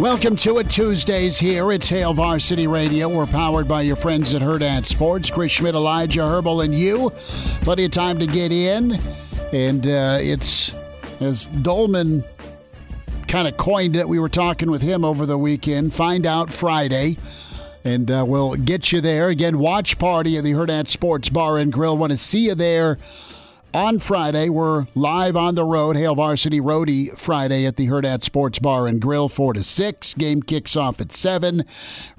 Welcome to it Tuesdays here. It's Hail Varsity Radio. We're powered by your friends at Hurrdat Sports. Chris Schmidt, Elijah Herbel, and you. Plenty of time to get in. And uh, it's, as Dolman kind of coined it, we were talking with him over the weekend. Find out Friday. And uh, we'll get you there. Again, watch party at the Hurrdat Sports Bar and Grill. Want to see you there on Friday. We're live on the road, Hail Varsity Roadie Friday at the Hurrdat Sports Bar and Grill, 4 to 6. Game kicks off at 7.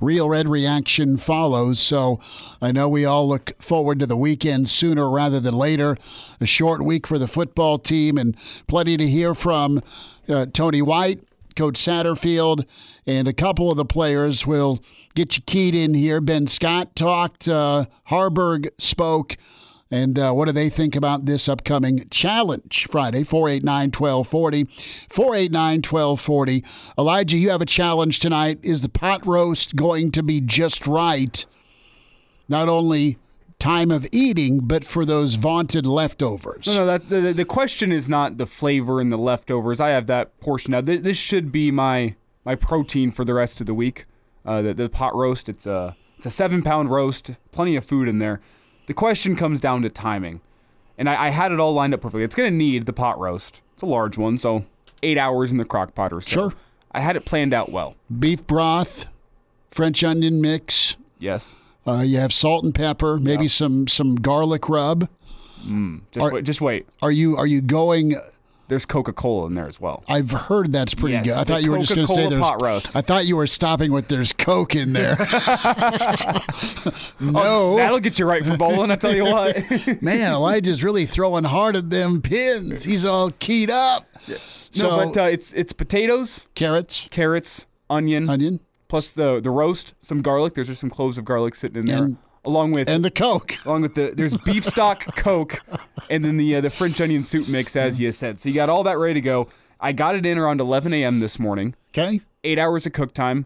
Real Red Reaction follows. So I know we all look forward to the weekend sooner rather than later. A short week for the football team and plenty to hear from uh, Tony White. Coach Satterfield and a couple of the players will get you keyed in here. Ben Scott talked, uh, Haarberg spoke. And uh, what do they think about this upcoming challenge Friday? 489 1240. 489 1240. Elijah, you have a challenge tonight. Is the pot roast going to be just right? Not only time of eating, but for those vaunted leftovers. No, no. That the, the question is not the flavor and the leftovers. I have that portion now. This, this should be my my protein for the rest of the week. Uh, the, the pot roast. It's a it's a seven pound roast. Plenty of food in there. The question comes down to timing. And I, I had it all lined up perfectly. It's going to need the pot roast. It's a large one, so eight hours in the crock pot or so. Sure. I had it planned out well. Beef broth, French onion mix. Yes. Uh, you have salt and pepper, maybe Yeah. some some garlic rub. Just Are- wait. Just wait. Are you are you going? There's Coca Cola in there as well. I've heard that's pretty Yes, good. I thought you were just going to say there's. pot roast. I thought you were stopping with there's Coke in there. no, That'll get you right for bowling. I tell you what. man, Elijah's really throwing hard at them pins. He's all keyed up. So no, but uh, it's it's potatoes, carrots, carrots, onion, onion, plus the the roast, some garlic. There's just some cloves of garlic sitting in there, And- along with and the Coke. along with the there's beef stock, Coke, and then the uh, the French onion soup mix, as you said. So you got all that ready to go. I got it in around 11 a.m. this morning. Okay, Eight hours of cook time.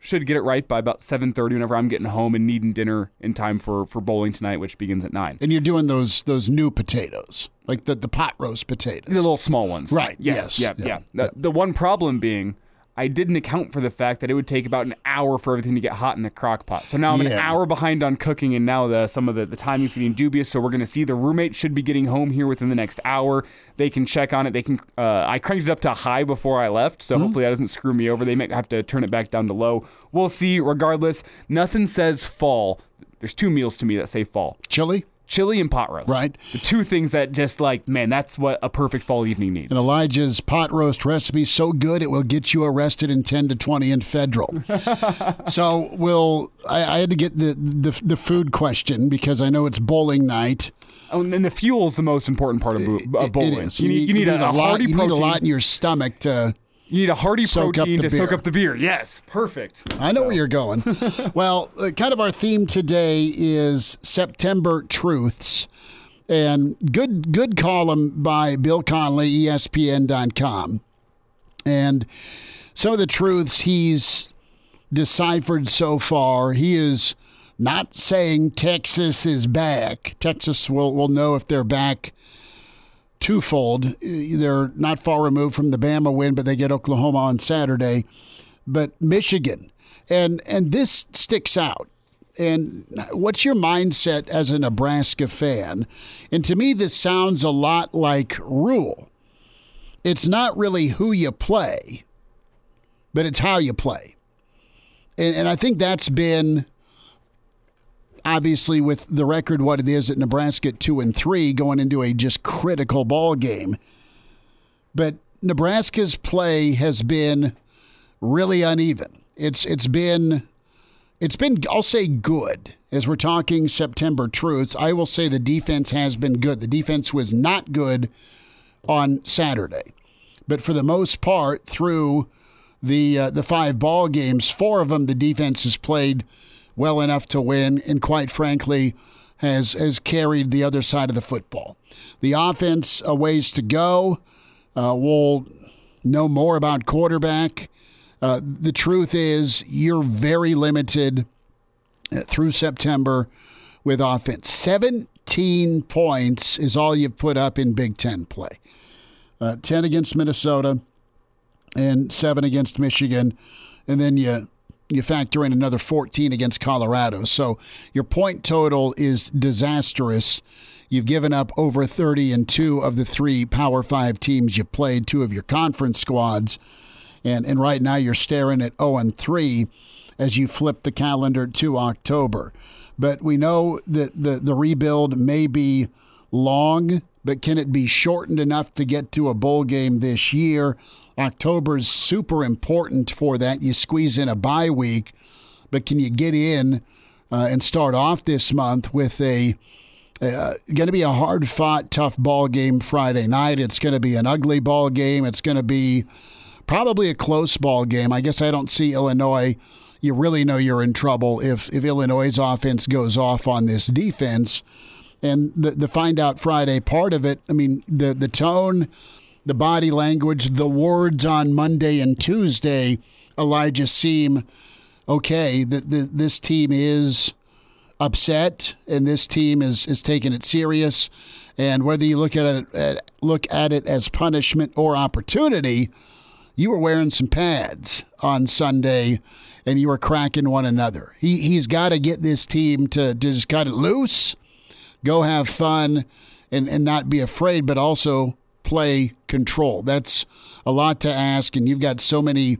Should get it right by about 7:30 whenever I'm getting home and needing dinner in time for for bowling tonight, which begins at nine. and you're doing those those new potatoes, like the the pot roast potatoes. The little small ones. Right, Yeah, yes, Yeah. yeah, Yeah. The, the one problem being, I didn't account for the fact that it would take about an hour for everything to get hot in the crock pot. So now I'm an hour behind on cooking, and now the some of the, the timing's getting dubious. So we're going to see the roommate should be getting home here within the next hour. They can check on it. They can. Uh, I cranked it up to high before I left, so hopefully that doesn't screw me over. They might have to turn it back down to low. We'll see. Regardless, nothing says fall. There's two meals to me that say fall: Chili. Chili and pot roast. Right. The two things that just like, man, that's what a perfect fall evening needs. And Elijah's pot roast recipe so good it will get you arrested in ten to twenty in federal. so we'll. I, I had to get the, the the food question because I know it's bowling night. Oh, and the fuel is the most important part of, bo- It- of bowling. it is. You, need, you need, a, a lot. You need a lot in your stomach to. You need a hearty soak protein to soak up the beer. Yes, perfect. I know where you're going. well, uh, kind of our theme today is September truths, and good good column by Bill Connelly, ESPN.com, and some of the truths he's deciphered so far. He is not saying Texas is back. Texas will will know if they're back twofold. They're not far removed from the Bama win, but they get Oklahoma on Saturday. But Michigan, and and this sticks out. And what's your mindset as a Nebraska fan? And to me, this sounds a lot like Rhule. It's not really who you play, but it's how you play. and, and I think that's been obviously with the record what it is at Nebraska at two and three going into a just critical ball game. But Nebraska's play has been really uneven. It's it's been it's been I'll say good as we're talking September truths. I will say the defense has been good. The defense was not good on Saturday, but for the most part through the uh, the five ball games, four of them the defense has played well enough to win, and quite frankly, has has carried the other side of the football. The offense a ways to go. Uh, we'll know more about quarterback. Uh, the truth is, you're very limited uh, through September with offense. 17 points is all you've put up in Big Ten play. Uh, 10 against Minnesota and 7 against Michigan. And then you you factor in another 14 against Colorado. So your point total is disastrous. You've given up over 30 in two of the three Power Five teams you played, two of your conference squads. And, and right now you're staring at 0 and 3 as you flip the calendar to October. But we know that the, the rebuild may be long, but can it be shortened enough to get to a bowl game this year? October is super important for that. You squeeze in a bye week, but can you get in uh, and start off this month with a uh, going to be a hard fought, tough ball game Friday night. It's going to be an ugly ball game. It's going to be probably a close ball game. I guess I don't see Illinois. You really know you're in trouble if if Illinois' offense goes off on this defense. And the the find out Friday part of it. I mean the the tone the body language, the words on Monday and Tuesday, Elijah seem okay. That this team is upset and this team is is taking it serious. And whether you look at it look at it as punishment or opportunity, you were wearing some pads on Sunday and you were cracking one another. He he's got to get this team to, to just cut it loose, go have fun, and, and not be afraid, but also play control. That's a lot to ask, and you've got so many,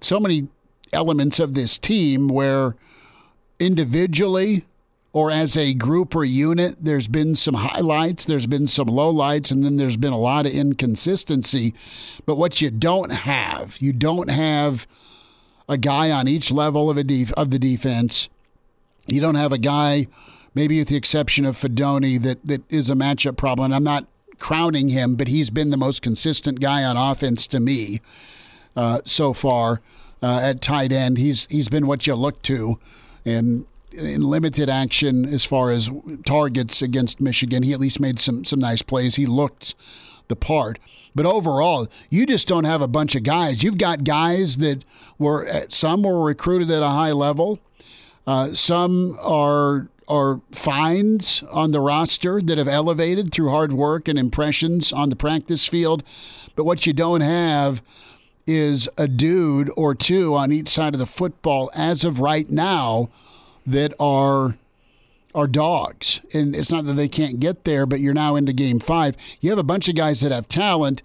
so many elements of this team where individually or as a group or unit, there's been some highlights, there's been some lowlights, and then there's been a lot of inconsistency. But what you don't have, you don't have a guy on each level of a def- of the defense. You don't have a guy, maybe with the exception of Fidone, that that is a matchup problem. And I'm not crowning him, but he's been the most consistent guy on offense to me uh, so far uh, at tight end. He's he's been what you look to, and in limited action as far as targets against Michigan, he at least made some some nice plays. He looked the part. But overall, you just don't have a bunch of guys. You've got guys that were some were recruited at a high level. Uh, some are are finds on the roster that have elevated through hard work and impressions on the practice field. But what you don't have is a dude or two on each side of the football as of right now that are are dogs. And it's not that they can't get there, but you're now into game five. You have a bunch of guys that have talent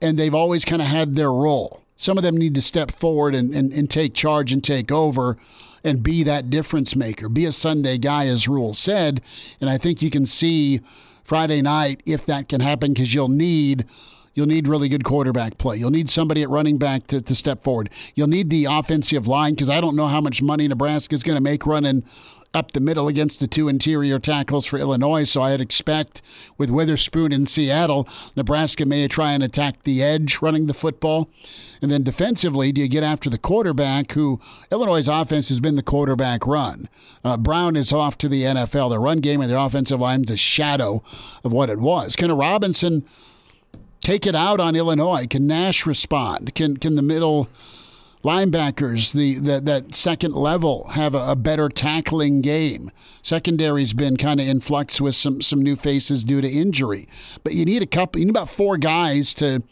and they've always kind of had their role. Some of them need to step forward and, and, and take charge and take over and be that difference maker. Be a Sunday guy, as Rhule said. And I think you can see Friday night if that can happen because you'll need you'll need really good quarterback play. You'll need somebody at running back to, to step forward. You'll need the offensive line because I don't know how much money Nebraska is going to make running up the middle against the two interior tackles for Illinois. So I'd expect with Witherspoon in Seattle, Nebraska may try and attack the edge running the football. And then defensively, do you get after the quarterback who Illinois' offense has been the quarterback run? Uh, Brown is off to the NFL. Their run game and their offensive line is a shadow of what it was. Can a Robinson take it out on Illinois? Can Nash respond? Can can the middle linebackers, the, the that second level, have a, a better tackling game. Secondary's been kind of in flux with some some new faces due to injury, but you need a couple. You need about four guys to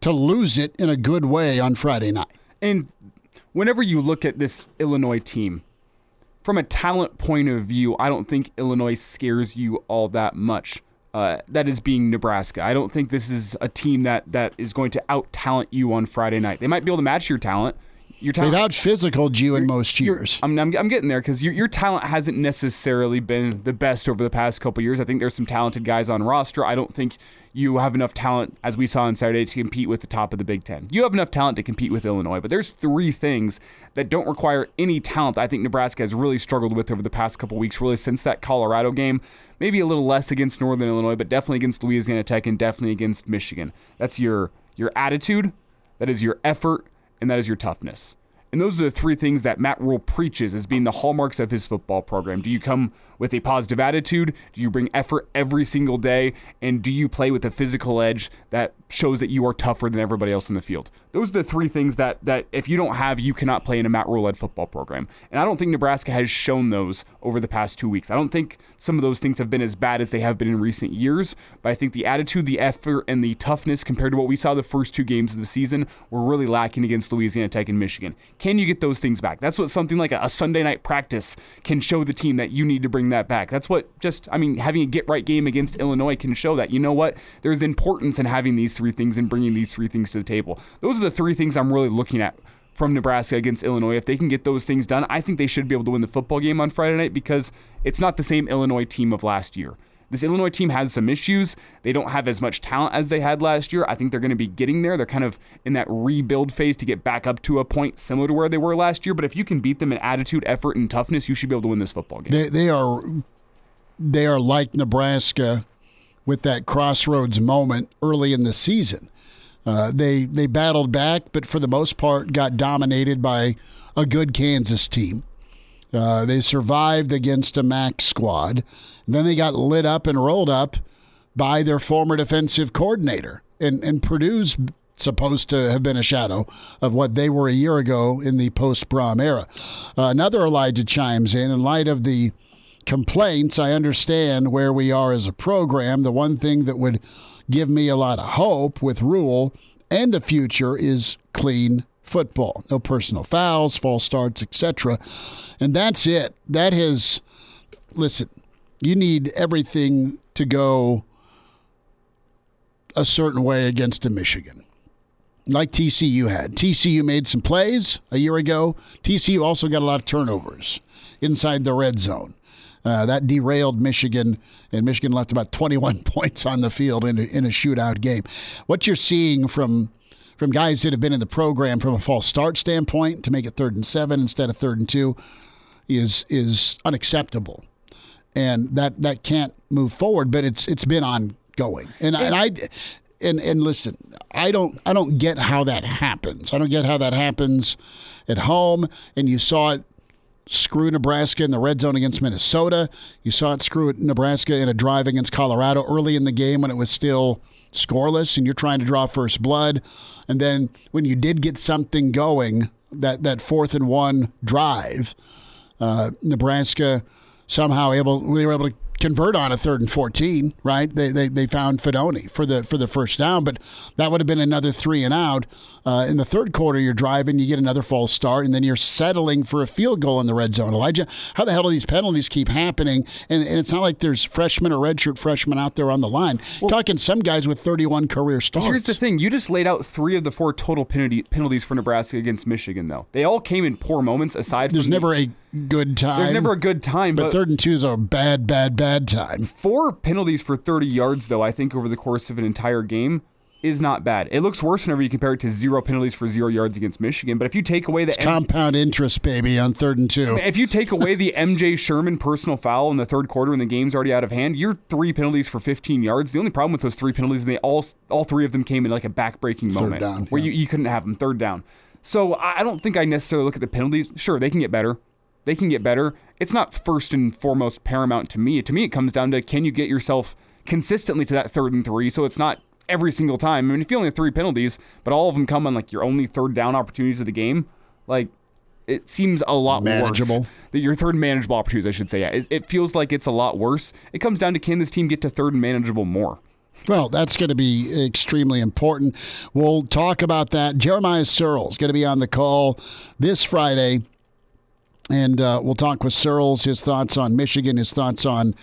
to lose it in a good way on Friday night. And whenever you look at this Illinois team, from a talent point of view, I don't think Illinois scares you all that much. Uh, that is being Nebraska. I don't think this is a team that that is going to out talent you on Friday night. They might be able to match your talent your talent. They've out physicaled you in most years. I'm, I'm, I'm getting there because your, your talent hasn't necessarily been the best over the past couple years. I think there's some talented guys on roster. I don't think you have enough talent, as we saw on Saturday, to compete with the top of the Big Ten. You have enough talent to compete with Illinois, but there's three things that don't require any talent that I think Nebraska has really struggled with over the past couple weeks, really since that Colorado game. Maybe a little less against Northern Illinois, but definitely against Louisiana Tech and definitely against Michigan. That's your your attitude, that is your effort, and that is your toughness. And those are the three things that Matt Rhule preaches as being the hallmarks of his football program. Do you come with a positive attitude? Do you bring effort every single day? And do you play with a physical edge that shows that you are tougher than everybody else in the field? Those are the three things that, that if you don't have, you cannot play in a Matt Rhule led football program. And I don't think Nebraska has shown those over the past two weeks. I don't think some of those things have been as bad as they have been in recent years, but I think the attitude, the effort, and the toughness compared to what we saw the first two games of the season were really lacking against Louisiana Tech and Michigan. Can you get those things back? That's what something like a, a Sunday night practice can show the team that you need to bring that back. That's what just, I mean, having a get right game against Illinois can show that. You know what? There's importance in having these three things and bringing these three things to the table. Those are the three things I'm really looking at from Nebraska against Illinois. If they can get those things done, I think they should be able to win the football game on Friday night because it's not the same Illinois team of last year. This Illinois team has some issues. They don't have as much talent as they had last year. I think they're going to be getting there. They're kind of in that rebuild phase to get back up to a point similar to where they were last year. But if you can beat them in attitude, effort, and toughness, you should be able to win this football game. They, they are they are like Nebraska with that crossroads moment early in the season. Uh, they they battled back, but for the most part, got dominated by a good Kansas team. Uh, they survived against a MAC squad. then they got lit up and rolled up by their former defensive coordinator. And, and Purdue's supposed to have been a shadow of what they were a year ago in the post Brohm era. Uh, another Elijah chimes in. In light of the complaints, I understand where we are as a program. The one thing that would give me a lot of hope with Rhule and the future is clean football. No personal fouls, false starts, etc. And that's it. That has listen, you need everything to go a certain way against a Michigan. Like TCU had. TCU made some plays a year ago. TCU also got a lot of turnovers inside the red zone. Uh, that derailed Michigan, and Michigan left about 21 points on the field in a, in a shootout game. What you're seeing from from guys that have been in the program from a false start standpoint to make it third and seven instead of third and two is is unacceptable, and that that can't move forward. But it's it's been ongoing, and, and I and and listen, I don't I don't get how that happens. I don't get how that happens at home, and you saw it screw Nebraska in the red zone against Minnesota. You saw it screw Nebraska in a drive against Colorado early in the game when it was still scoreless and you're trying to draw first blood. And then when you did get something going, that, that fourth and one drive, uh, Nebraska somehow able we were able to convert on a third and 14, right? They, they, they found Fidone for the for the first down, but that would have been another three and out. Uh, in the third quarter, you're driving, you get another false start, and then you're settling for a field goal in the red zone. Elijah, how the hell do these penalties keep happening? And, and it's not like there's freshmen or redshirt freshmen out there on the line. Well, Talking some guys with 31 career starts. Here's the thing: you just laid out three of the four total penalty, penalties for Nebraska against Michigan, though. They all came in poor moments. Aside, from there's never the, a good time. There's never a good time. But, but third and two is a bad, bad, bad time. Four penalties for 30 yards, though. I think over the course of an entire game is not bad. It looks worse whenever you compare it to zero penalties for zero yards against Michigan. But if you take away the M- compound interest, baby, on third and two, if you take away the MJ Sherman personal foul in the third quarter and the game's already out of hand, you're three penalties for 15 yards. The only problem with those three penalties, they all all three of them came in like a backbreaking moment down, where yeah. you, you couldn't have them third down. So I don't think I necessarily look at the penalties. Sure, they can get better. They can get better. It's not first and foremost paramount to me. To me, it comes down to can you get yourself consistently to that third and three so it's not every single time. I mean, if you only have three penalties, but all of them come on like your only third down opportunities of the game, like it seems a lot manageable. worse. That your third manageable opportunities, I should say. Yeah, it, it feels like it's a lot worse. It comes down to can this team get to third and manageable more. Well, that's going to be extremely important. We'll talk about that. Jeremiah Sirles going to be on the call this Friday And uh, we'll talk with Sirles, his thoughts on Michigan, his thoughts on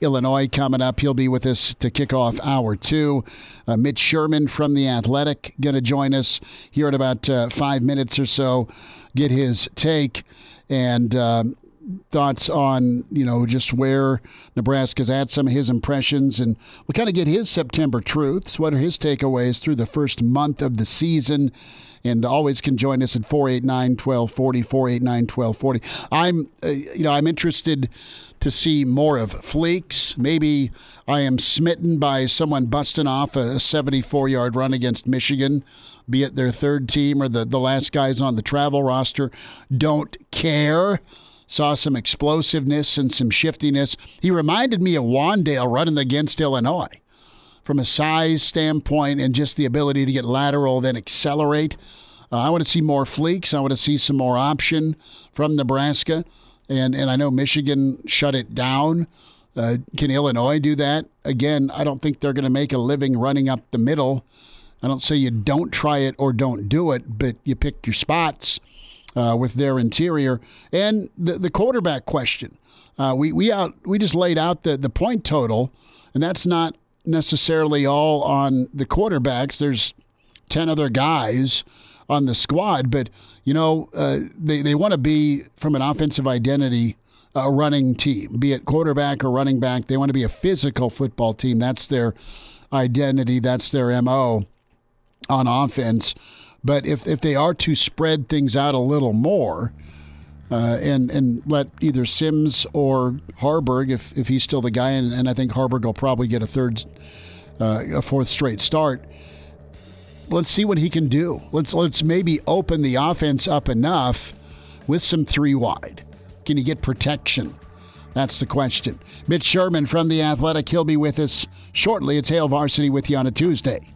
Illinois coming up. He'll be with us to kick off hour two. Uh, Mitch Sherman from The Athletic going to join us here in about uh, five minutes or so, get his take. And um, thoughts on you know just where Nebraska's at, some of his impressions, and we'll kind of get his September truths. What are his takeaways through the first month of the season? And always can join us at 489 1240, 489 1240. I'm, uh, you know, I'm interested to see more of Fleeks. Maybe I am smitten by someone busting off a 74 yard run against Michigan, be it their third team or the, the last guys on the travel roster. Don't care saw some explosiveness and some shiftiness. He reminded me of Wan'Dale running against Illinois from a size standpoint and just the ability to get lateral, then accelerate. Uh, I want to see more fleeks. I want to see some more option from Nebraska. And, and I know Michigan shut it down. Uh, can Illinois do that? Again, I don't think they're going to make a living running up the middle. I don't say you don't try it or don't do it, but you pick your spots uh, with their interior and the the quarterback question. Uh, we we out we just laid out the the point total, and that's not necessarily all on the quarterbacks. There's ten other guys on the squad, but you know uh, they they want to be from an offensive identity a running team, be it quarterback or running back. They want to be a physical football team. That's their identity. That's their mo on offense. But if, if they are to spread things out a little more uh, and and let either Sims or Haarberg, if, if he's still the guy, and, and I think Haarberg will probably get a third, uh, a fourth straight start. Let's see what he can do. Let's let's maybe open the offense up enough with some three wide. Can he get protection? That's the question. Mitch Sherman from the Athletic. He'll be with us shortly. It's Hail Varsity with you on a Tuesday.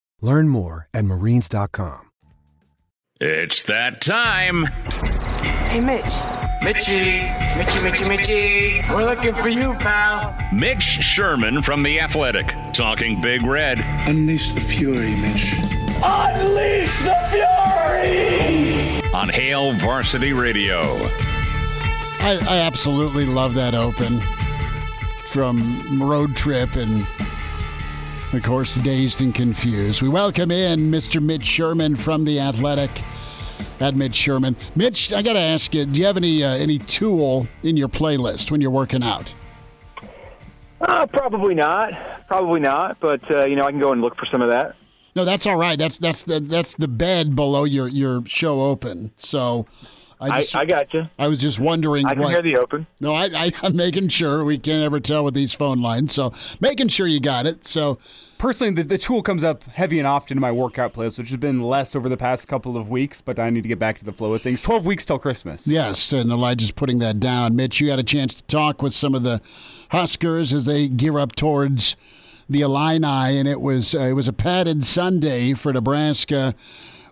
Learn more at marines.com. It's that time. Hey, Mitch. Mitchy, Mitchy, Mitchy, Mitchy. We're looking for you, pal. Mitch Sherman from The Athletic, talking Big Red. Unleash the fury, Mitch. Unleash the fury! On Hail Varsity Radio. I, I absolutely love that open from Road Trip and of course, dazed and confused. We welcome in Mr. Mitch Sherman from the Athletic. At Mitch Sherman, Mitch, I got to ask you: Do you have any uh, any tool in your playlist when you're working out? Uh, probably not. Probably not. But uh, you know, I can go and look for some of that. No, that's all right. That's that's the that's the bed below your your show open. So I, just, I, I got you. I was just wondering. I can what, hear the open. No, I, I, I'm making sure. We can't ever tell with these phone lines, so making sure you got it. So personally, the, the tool comes up heavy and often in my workout playlist, which has been less over the past couple of weeks, but I need to get back to the flow of things. 12 weeks till Christmas. Yes, and Elijah's putting that down. Mitch, you had a chance to talk with some of the Huskers as they gear up towards the Illini, and it was uh, it was a padded Sunday for Nebraska.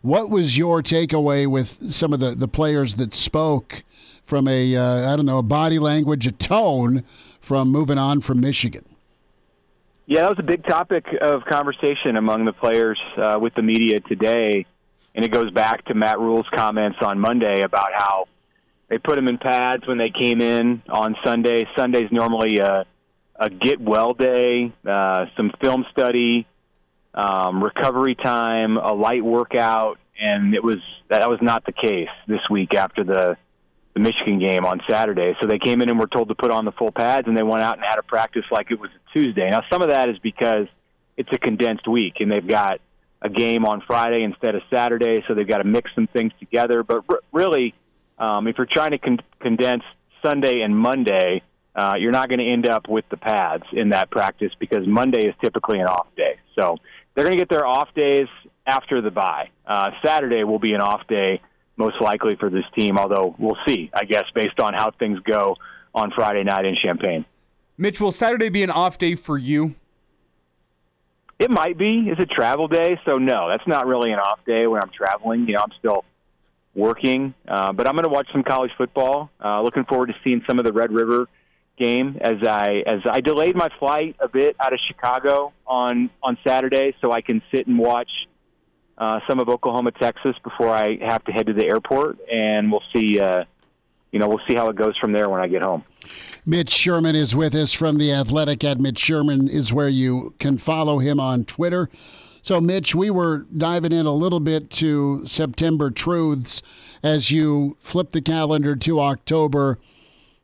What was your takeaway with some of the, the players that spoke from a uh, I don't know a body language, a tone from moving on from Michigan? Yeah, that was a big topic of conversation among the players uh, with the media today, and it goes back to Matt Rhule's comments on Monday about how they put them in pads when they came in on Sunday. Sunday's normally a, a get well day, uh, some film study, um, recovery time, a light workout, and it was that was not the case this week after the the Michigan game on Saturday. So they came in and were told to put on the full pads, and they went out and had a practice like it was a Tuesday. Now some of that is because it's a condensed week, and they've got a game on Friday instead of Saturday, so they've got to mix some things together. But r- really, um, if you're trying to con- condense Sunday and Monday, uh, you're not going to end up with the pads in that practice because Monday is typically an off day. So they're going to get their off days after the bye. Uh, Saturday will be an off day, most likely for this team, although we'll see, I guess, based on how things go on Friday night in Champaign. Mitch, will Saturday be an off day for you? It might be. It's a travel day, so no, that's not really an off day when I'm traveling. You know, I'm still working, uh, but I'm going to watch some college football. Uh, looking forward to seeing some of the Red River game as I as I delayed my flight a bit out of Chicago on on Saturday, so I can sit and watch uh, some of Oklahoma, Texas before I have to head to the airport, and we'll see. Uh, you know, we'll see how it goes from there when I get home. Mitch Sherman is with us from the Athletic. At Mitch Sherman is where you can follow him on Twitter. So, Mitch, we were diving in a little bit to September truths as you flip the calendar to October.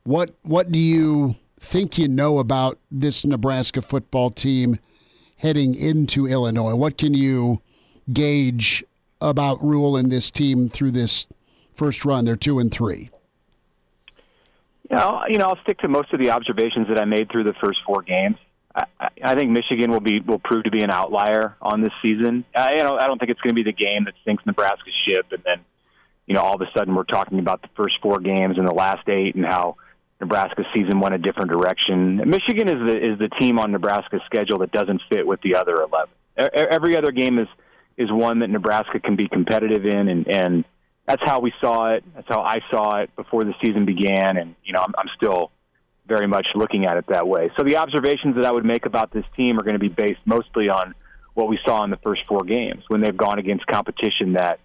What what do you think you know about this Nebraska football team heading into Illinois? What can you gauge about Rhule and this team through this first run? They're two and three. Know, you know, I'll stick to most of the observations that I made through the first four games. I, I think Michigan will be will prove to be an outlier on this season. I, you know, I don't think it's going to be the game that sinks Nebraska's ship, and then, you know, all of a sudden we're talking about the first four games and the last eight and how Nebraska's season went a different direction. Michigan is the is the team on Nebraska's schedule that doesn't fit with the other eleven. Every other game is is one that Nebraska can be competitive in, and and that's how we saw it. That's how I saw it before the season began, and you know I'm, I'm still very much looking at it that way. So the observations that I would make about this team are going to be based mostly on what we saw in the first four games when they've gone against competition that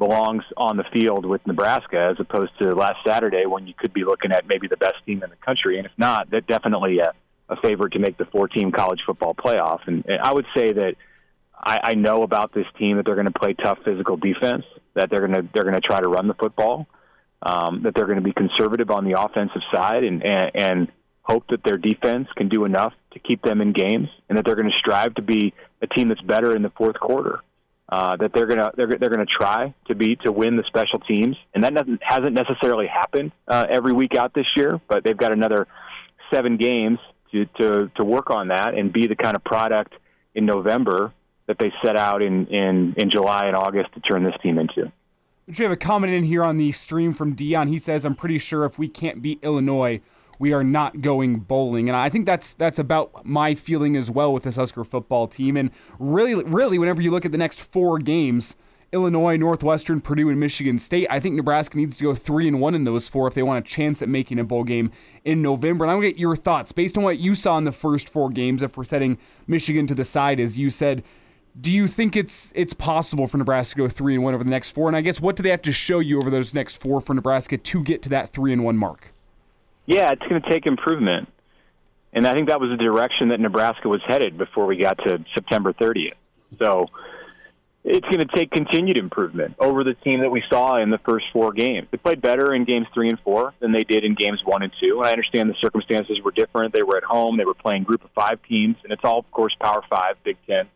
belongs on the field with Nebraska as opposed to last Saturday when you could be looking at maybe the best team in the country. And if not, that definitely a, a favorite to make the four team college football playoff. And, and I would say that I, I know about this team that they're going to play tough physical defense, that they're going to they're going to try to run the football, um, that they're going to be conservative on the offensive side, and, and and hope that their defense can do enough to keep them in games, and that they're going to strive to be a team that's better in the fourth quarter. Uh, that they're gonna they're, they're gonna try to be to win the special teams, and that doesn't, hasn't necessarily happened uh, every week out this year. But they've got another seven games to, to to work on that and be the kind of product in November that they set out in, in, in July and August to turn this team into. We have a comment in here on the stream from Dion. He says, "I'm pretty sure if we can't beat Illinois, we are not going bowling." And I think that's that's about my feeling as well with this Husker football team. And really, really, whenever you look at the next four games, Illinois, Northwestern, Purdue, and Michigan State, I think Nebraska needs to go three and one in those four if they want a chance at making a bowl game in November. And I want to get your thoughts based on what you saw in the first four games. If we're setting Michigan to the side, as you said do you think it's it's possible for Nebraska to go three and one over the next four? And I guess what do they have to show you over those next four for Nebraska to get to that three and one mark? Yeah, it's going to take improvement, and I think that was the direction that Nebraska was headed before we got to September 30th. So it's going to take continued improvement over the team that we saw in the first four games. They played better in games three and four than they did in games one and two. And I understand the circumstances were different. They were at home. They were playing group of five teams, and it's all, of course, Power Five, Big Ten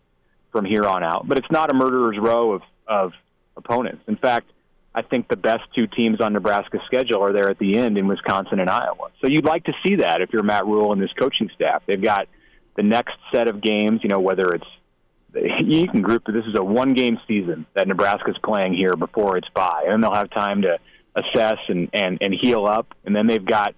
from here on out. But it's not a murderer's row of, of opponents. In fact, I think the best two teams on Nebraska's schedule are there at the end in Wisconsin and Iowa. So you'd like to see that if you're Matt Rhule and his coaching staff. They've got the next set of games, you know, whether it's you can group this is a one game season that Nebraska's playing here before it's bye, and they'll have time to assess and, and, and heal up. And then they've got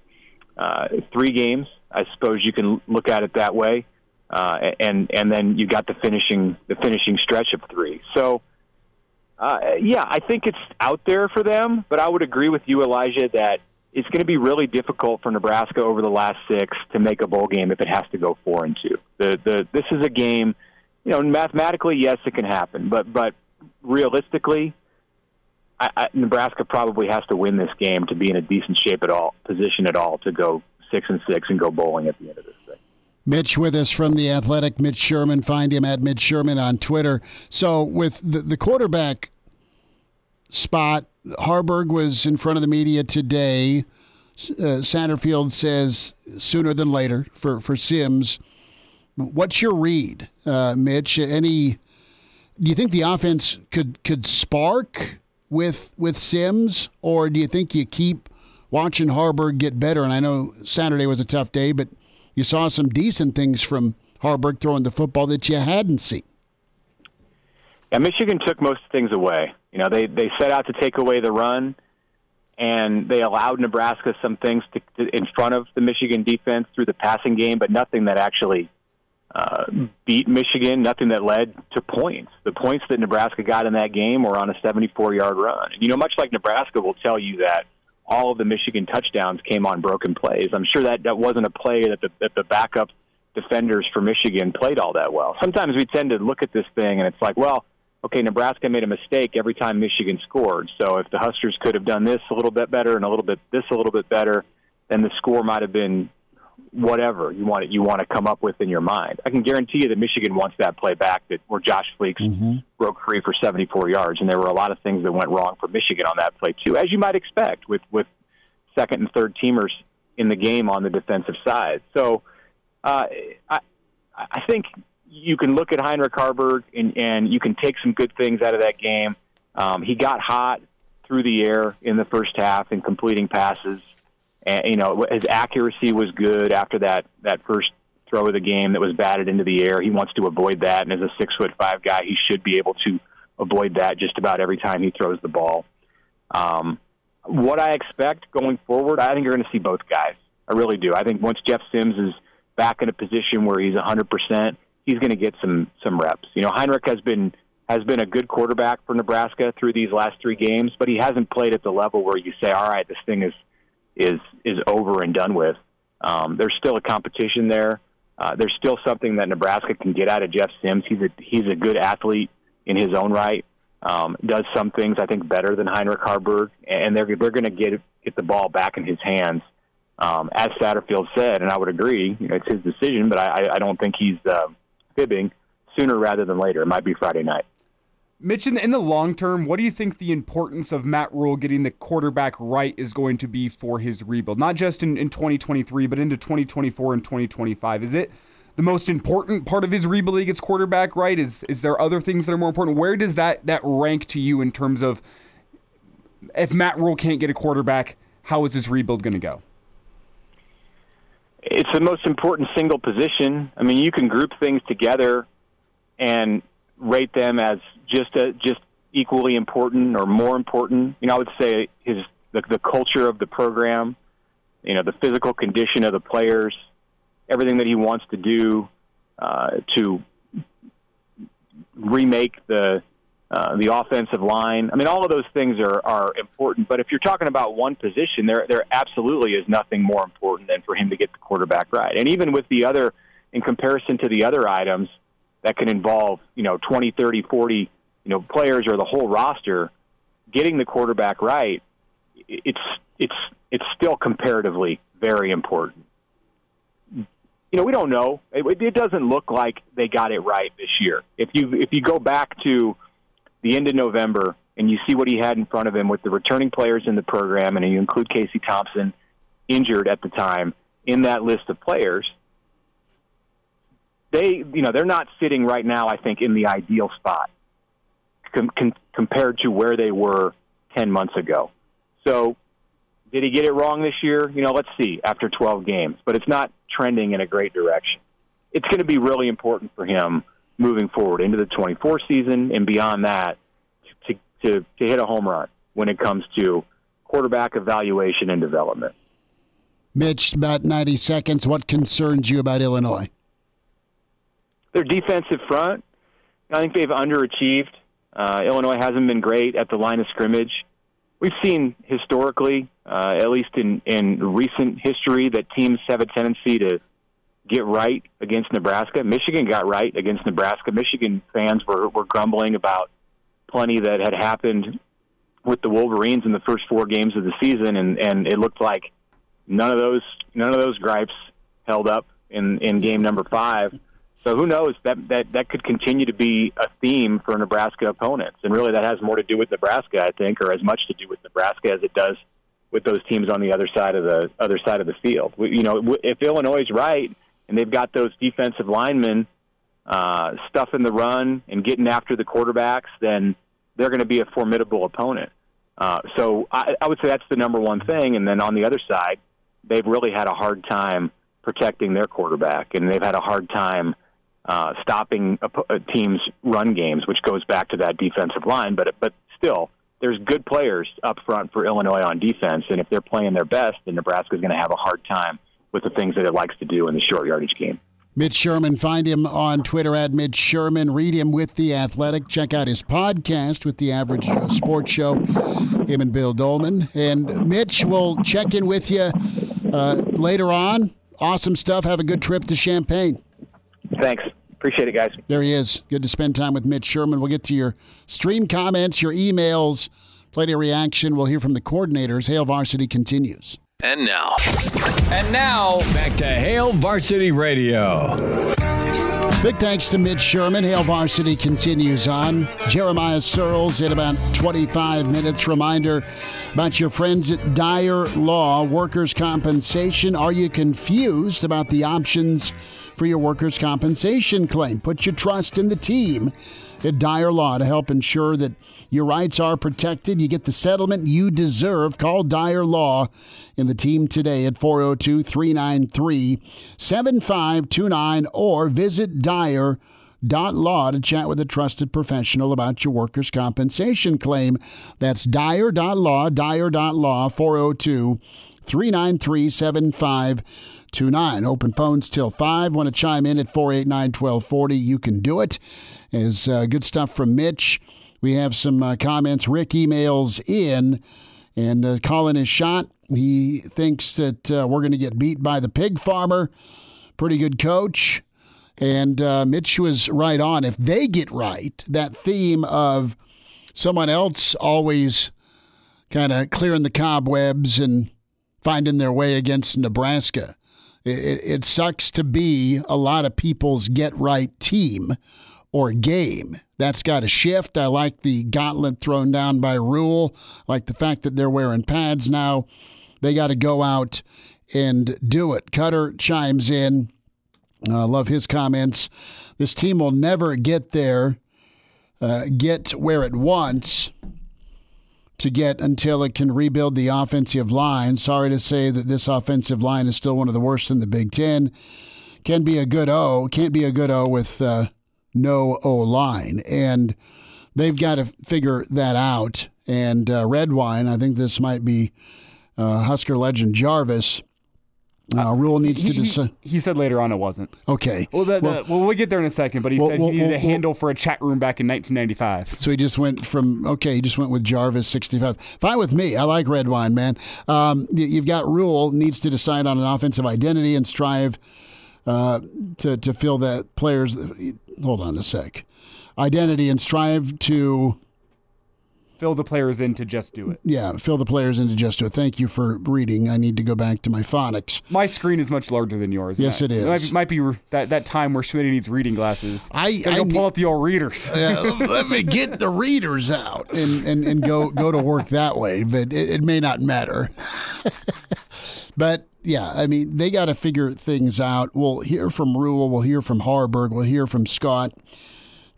uh, three games. I suppose you can look at it that way uh, and and then you've got the finishing the finishing stretch of three. So, uh, yeah, I think it's out there for them. But I would agree with you, Elijah, that it's going to be really difficult for Nebraska over the last six to make a bowl game if it has to go four and two. The the this is a game, you know, mathematically, yes, it can happen, but but realistically. I, I, Nebraska probably has to win this game to be in a decent shape at all, position at all, to go six and six and go bowling at the end of this thing. Mitch with us from the Athletic. Mitch Sherman. Find him at Mitch Sherman on Twitter. So with the, the quarterback spot. Haarberg was in front of the media today. Uh, Satterfield says sooner than later for, for Sims. What's your read, uh, Mitch? Any? Do you think the offense could could spark with with Sims, or do you think you keep watching Haarberg get better? And I know Saturday was a tough day, but you saw some decent things from Haarberg throwing the football that you hadn't seen. Yeah, Michigan took most things away. You know, they they set out to take away the run, and they allowed Nebraska some things to, to, in front of the Michigan defense through the passing game, but nothing that actually uh, beat Michigan. Nothing that led to points. The points that Nebraska got in that game were on a 74-yard run. And, you know, much like Nebraska will tell you that all of the Michigan touchdowns came on broken plays. I'm sure that that wasn't a play that the, that the backup defenders for Michigan played all that well. Sometimes we tend to look at this thing and it's like, well, okay, Nebraska made a mistake every time Michigan scored. So if the Huskers could have done this a little bit better and a little bit this a little bit better, then the score might have been whatever you want you want to come up with in your mind. I can guarantee you that Michigan wants that play back that where Josh Fleeks mm-hmm. broke free for 74 yards, and there were a lot of things that went wrong for Michigan on that play too, as you might expect with with second and third teamers in the game on the defensive side. So uh, I I think you can look at Heinrich Haarberg and, and you can take some good things out of that game. Um, he got hot through the air in the first half and completing passes. And, you know, his accuracy was good after that, that first throw of the game that was batted into the air. He wants to avoid that. And as a six foot five guy, he should be able to avoid that just about every time he throws the ball. Um, what I expect going forward, I think you're going to see both guys. I really do. I think once Jeff Sims is back in a position where he's 100%, he's going to get some some reps. You know, Heinrich has been has been a good quarterback for Nebraska through these last three games, but he hasn't played at the level where you say, "All right, this thing is is is over and done with." Um, there's still a competition there. Uh, there's still something that Nebraska can get out of Jeff Sims. He's a he's a good athlete in his own right. Um, does some things I think better than Heinrich Haarberg, and they're they're going to get get the ball back in his hands. Um, as Satterfield said, and I would agree, you know, it's his decision, but I, I don't think he's uh, fibbing sooner rather than later. It might be Friday night. Mitch, in the, in the long term, what do you think the importance of Matt Rhule getting the quarterback right is going to be for his rebuild? Not just in, in 2023, but into 2024 and 2025. Is it the most important part of his rebuild he gets quarterback right? Is is there other things that are more important? Where does that that rank to you in terms of if Matt Rhule can't get a quarterback, how is his rebuild going to go? it's the most important single position. I mean, you can group things together and rate them as just a, just equally important or more important. You know, I would say his the, the culture of the program, you know, the physical condition of the players, everything that he wants to do uh, to remake the uh, the offensive line. I mean, all of those things are, are important. But if you're talking about one position, there there absolutely is nothing more important than for him to get the quarterback right. And even with the other, in comparison to the other items that can involve, you know, 20, 30, 40, you know, players or the whole roster, getting the quarterback right, it's it's it's still comparatively very important. You know, we don't know. It, it doesn't look like they got it right this year. If you if you go back to the end of November and you see what he had in front of him with the returning players in the program, and you include Casey Thompson, injured at the time, in that list of players, they, you know, they're not sitting right now. I think in the ideal spot com- com- compared to where they were ten months ago. So, did he get it wrong this year? You know, let's see after 12 games, but it's not trending in a great direction. It's going to be really important for him moving forward into the 24 season and beyond that to, to, to hit a home run when it comes to quarterback evaluation and development. Mitch, about 90 seconds. What concerns you about Illinois? Their defensive front. I think they've underachieved. Uh, Illinois hasn't been great at the line of scrimmage. We've seen historically, uh, at least in, in recent history, that teams have a tendency to get right against Nebraska. Michigan got right against Nebraska. Michigan fans were, were grumbling about plenty that had happened with the Wolverines in the first four games of the season, and, and it looked like none of those none of those gripes held up in, in game number five. So who knows that that that could continue to be a theme for Nebraska opponents, and really that has more to do with Nebraska, I think, or as much to do with Nebraska as it does with those teams on the other side of the other side of the field. You know, if Illinois is right and they've got those defensive linemen uh, stuffing the run and getting after the quarterbacks, then they're going to be a formidable opponent. Uh, so I, I would say that's the number one thing. And then on the other side, they've really had a hard time protecting their quarterback, and they've had a hard time uh, stopping a, team's run games, which goes back to that defensive line. But but still, there's good players up front for Illinois on defense, and if they're playing their best, then Nebraska's going to have a hard time with the things that it likes to do in the short yardage game. Mitch Sherman, find him on Twitter at Mitch Sherman. Read him with The Athletic. Check out his podcast with The Average Sports Show, him and Bill Dolman. And Mitch will check in with you uh, later on. Awesome stuff. Have a good trip to Champaign. Thanks. Appreciate it, guys. There he is. Good to spend time with Mitch Sherman. We'll get to your stream comments, your emails, plenty of reaction. We'll hear from the coordinators. Hail Varsity continues. And now. And now, back to Hail Varsity Radio. Big thanks to Mitch Sherman. Hail Varsity continues on. Jeremiah Sirles in about 25 minutes. Reminder about your friends at Dyer Law, workers' compensation. Are you confused about the options for your workers' compensation claim? Put your trust in the team at Dyer Law to help ensure that your rights are protected. You get the settlement you deserve. Call Dyer Law in the team today at 402 393 7529 or visit Dyer Law to chat with a trusted professional about your workers' compensation claim. That's Dyer.law, Dyer.law, 402 393 7529. Open phones till 5. Want to chime in at 489 1240? You can do it. Is uh, good stuff from Mitch. We have some uh, comments. Rick emails in, and uh, calling his shot. He thinks that uh, we're going to get beat by the pig farmer. Pretty good coach. And uh, Mitch was right on. If they get right, that theme of someone else always kind of clearing the cobwebs and finding their way against Nebraska. It, it, sucks to be a lot of people's get right team or game. That's got to shift. I like the gauntlet thrown down by Rhule, like the fact that they're wearing pads now. They got to go out and do it. Cutter chimes in. I uh, love his comments. This team will never get there, uh, get where it wants to get until it can rebuild the offensive line. Sorry to say that this offensive line is still one of the worst in the Big Ten. Can be a good O, can't be a good O with uh, no O line. And they've got to figure that out. And uh, Redwine, I think this might be uh, Husker legend Jarvis. Uh, Rhule needs to decide. He, he, said later on it wasn't. Okay. Well, well, well, we'll get there in a second. But he well, said he needed a handle for a chat room back in 1995. So he just went from okay. He just went with Jarvis 65. Fine with me. I like red wine, man. Um, you've got Rhule needs to decide on an offensive identity and strive uh, to to fill that players. Hold on a sec. Identity and strive to fill the players in to just do it. Yeah, fill the players in to just do it. Thank you for reading. I need to go back to my phonics. My screen is much larger than yours. Yes, it is. It might, be, might be that, that time where Schmidt needs reading glasses. I, I go pull out the old readers. uh, let me get the readers out and, and, and go go to work that way, but it, it may not matter. but yeah, I mean, they got to figure things out. We'll hear from Rhule. We'll hear from Haarberg. We'll hear from Scott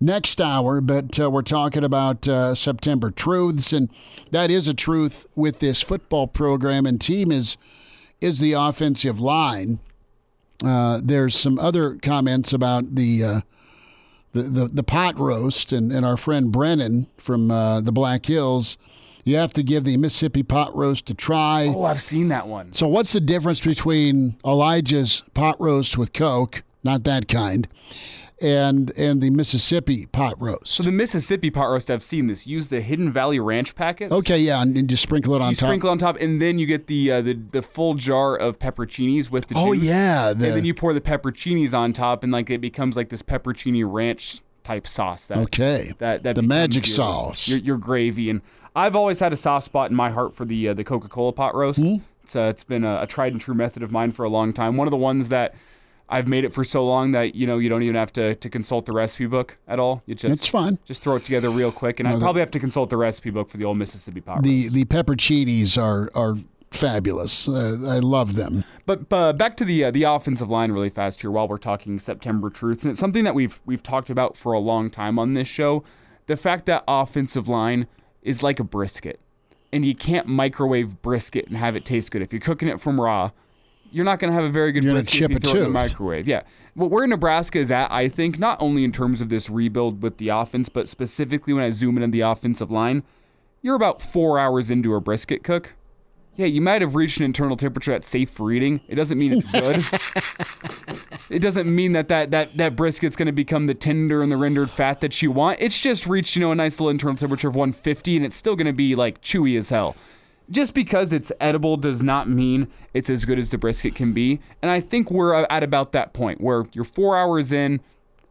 next hour, but uh, we're talking about uh, September truths, and that is a truth with this football program and team is is the offensive line. Uh, there's some other comments about the, uh, the, the the pot roast, and, and our friend Brennan from uh, the Black Hills. You have to give the Mississippi pot roast a try. Oh, I've seen that one. So, what's the difference between Elijah's pot roast with Coke, not that kind, and and the Mississippi pot roast. So the Mississippi pot roast, I've seen this. Use the Hidden Valley Ranch packets. Okay, yeah, and, and just sprinkle it on you top. Sprinkle on top, and then you get the uh, the the full jar of pepperoncinis with the oh, juice. yeah, the... and then you pour the pepperoncinis on top, and like it becomes like this pepperoncini ranch type sauce. That okay, that that the magic your, sauce. Your, your, gravy, and I've always had a soft spot in my heart for the uh, the Coca Cola pot roast. Mm-hmm. It's uh, it's been a, a tried and true method of mine for a long time. One of the ones that I've made it for so long that you know you don't even have to, to consult the recipe book at all. You just It's fun. Just throw it together real quick, and No, I probably have to consult the recipe book for the old Mississippi pot. The the pepperoncinis are are fabulous. Uh, I love them. But uh, back to the uh, the offensive line really fast here while we're talking September truths, and it's something that we've we've talked about for a long time on this show. The fact that offensive line is like a brisket, and you can't microwave brisket and have it taste good. If you're cooking it from raw, you're not going to have a very good You're brisket chip if you a throw it in the microwave. Yeah, what where Nebraska is at, I think, not only in terms of this rebuild with the offense, but specifically when I zoom in on the offensive line, you're about four hours into a brisket cook. Yeah, you might have reached an internal temperature that's safe for eating. It doesn't mean it's good. it doesn't mean that that, that, that brisket's going to become the tender and the rendered fat that you want. It's just reached, you know, a nice little internal temperature of 150 and it's still going to be like chewy as hell. Just because it's edible does not mean it's as good as the brisket can be. And I think we're at about that point where you're four hours in.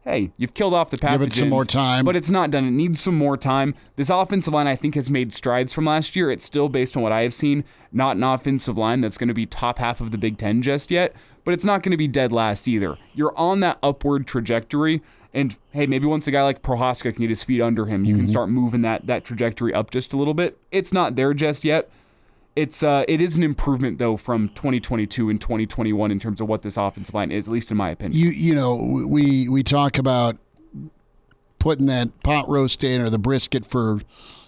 Hey, you've killed off the pathogens. Give it some more time. But it's not done. It needs some more time. This offensive line, I think, has made strides from last year. It's still, based on what I have seen, not an offensive line that's going to be top half of the Big Ten just yet, but it's not going to be dead last either. You're on that upward trajectory. And hey, maybe once a guy like Prochazka can get his feet under him, you can mm-hmm. start moving that that trajectory up just a little bit. It's not there just yet. It's uh, it is an improvement though from 2022 and 2021 in terms of what this offensive line is, at least in my opinion. You you know we we talk about putting that pot roast in or the brisket for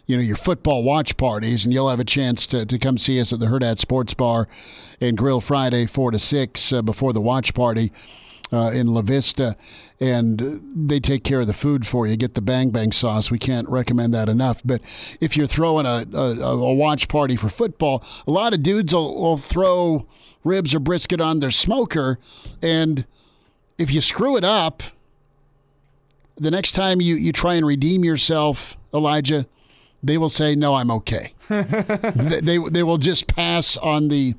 you know your football watch parties, and you'll have a chance to, to come see us at the Hurrdat Sports Bar and Grill Friday four to six uh, before the watch party uh, in La Vista, and they take care of the food for you. Get the bang bang sauce. We can't recommend that enough. But if you're throwing a, a, a watch party for football, a lot of dudes will, will throw ribs or brisket on their smoker, and if you screw it up, the next time you, you try and redeem yourself, Elijah, they will say, "No, I'm okay." they, they they will just pass on the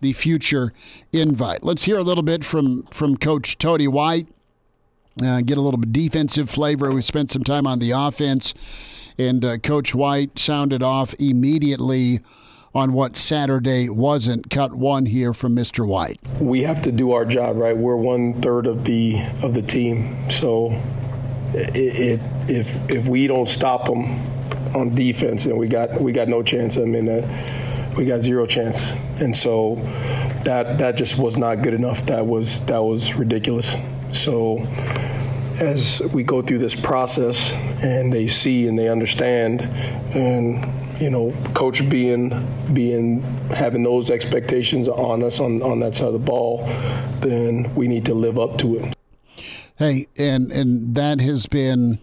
the future invite. Let's hear a little bit from from Coach Tony White. Uh, get a little bit defensive flavor. We spent some time on the offense, and uh, Coach White sounded off immediately on what Saturday wasn't. Cut one here from Mr. White. we have to do our job right. We're one third of the of the team, so it, it, if if we don't stop them on defense, then we got we got no chance. I mean, uh, we got zero chance, and so that that just was not good enough. That was that was ridiculous. So as we go through this process and they see and they understand and you know coach being being having those expectations on us on, on that side of the ball then we need to live up to it Hey, and and that has been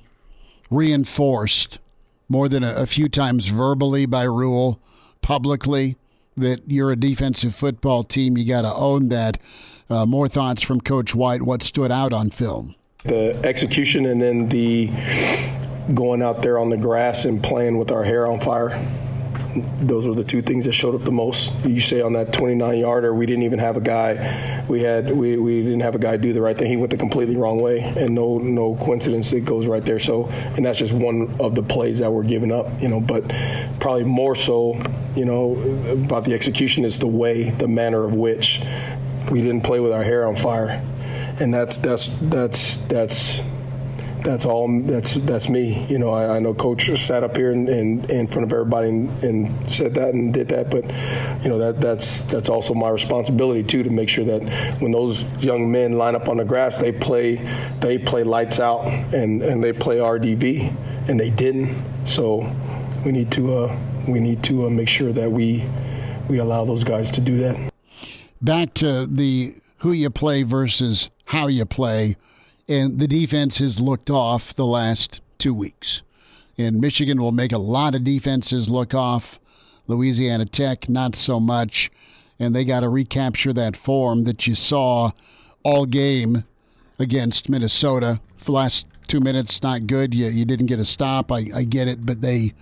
reinforced more than a, a few times verbally by Rhule, publicly that you're a defensive football team. You got to own that. Uh, more thoughts from Coach White. What stood out on film? the execution and then the going out there on the grass and playing with our hair on fire those were the two things that showed up the most. You say on that 29 yarder, we didn't even have a guy. We had we, we didn't have a guy do the right thing. He went the completely wrong way, and no no coincidence it goes right there. So, and that's just one of the plays that we're giving up. You know, but probably more so, you know, about the execution is the way, the manner of which we didn't play with our hair on fire, and that's that's that's that's that's all that's that's me. You know I, I know coach sat up here and, in front of everybody and, and said that and did that but you know that that's that's also my responsibility too to make sure that when those young men line up on the grass they play they play lights out and and they play RDV and they didn't. So we need to uh, we need to uh, make sure that we we allow those guys to do that. Back to the who you play versus how you play, and the defense has looked off the last two weeks. And Michigan will make a lot of defenses look off. Louisiana Tech, not so much. And they got to recapture that form that you saw all game against Minnesota. For the last two minutes, not good. You, you didn't get a stop. I, I get it, but they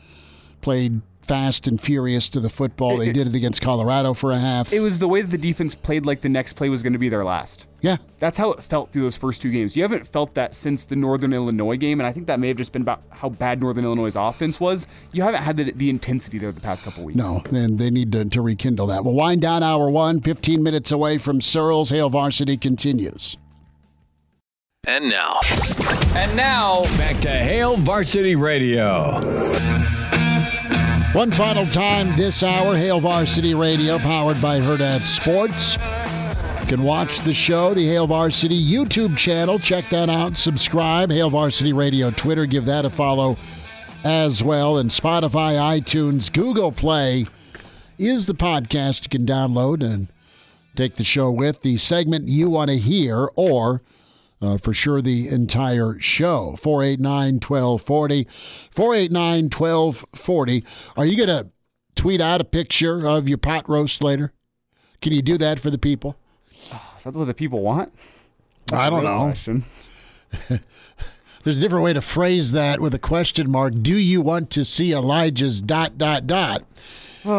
played fast and furious to the football. They did it against Colorado for a half. It was the way that the defense played like the next play was going to be their last. Yeah. That's how it felt through those first two games. You haven't felt that since the Northern Illinois game, and I think that may have just been about how bad Northern Illinois' offense was. You haven't had the, the intensity there the past couple weeks. No, and they need to, to rekindle that. We'll wind down hour one, 15 minutes away from Sirles. Hail Varsity continues. And now. And now, back to Hail Varsity Radio. One final time this hour, Hail Varsity Radio, powered by Hurrdat Sports. You can watch the show, the Hail Varsity YouTube channel. Check that out. Subscribe. Hail Varsity Radio Twitter. Give that a follow as well. And Spotify, iTunes, Google Play is the podcast you can download and take the show with. The segment you want to hear or uh, for sure the entire show. 489 1240. 489 1240. Are you going to tweet out a picture of your pot roast later? Can you do that for the people? Is that what the people want? I don't know. There's a different way to phrase that with a question mark. Do you want to see Elijah's dot, dot, dot? oh,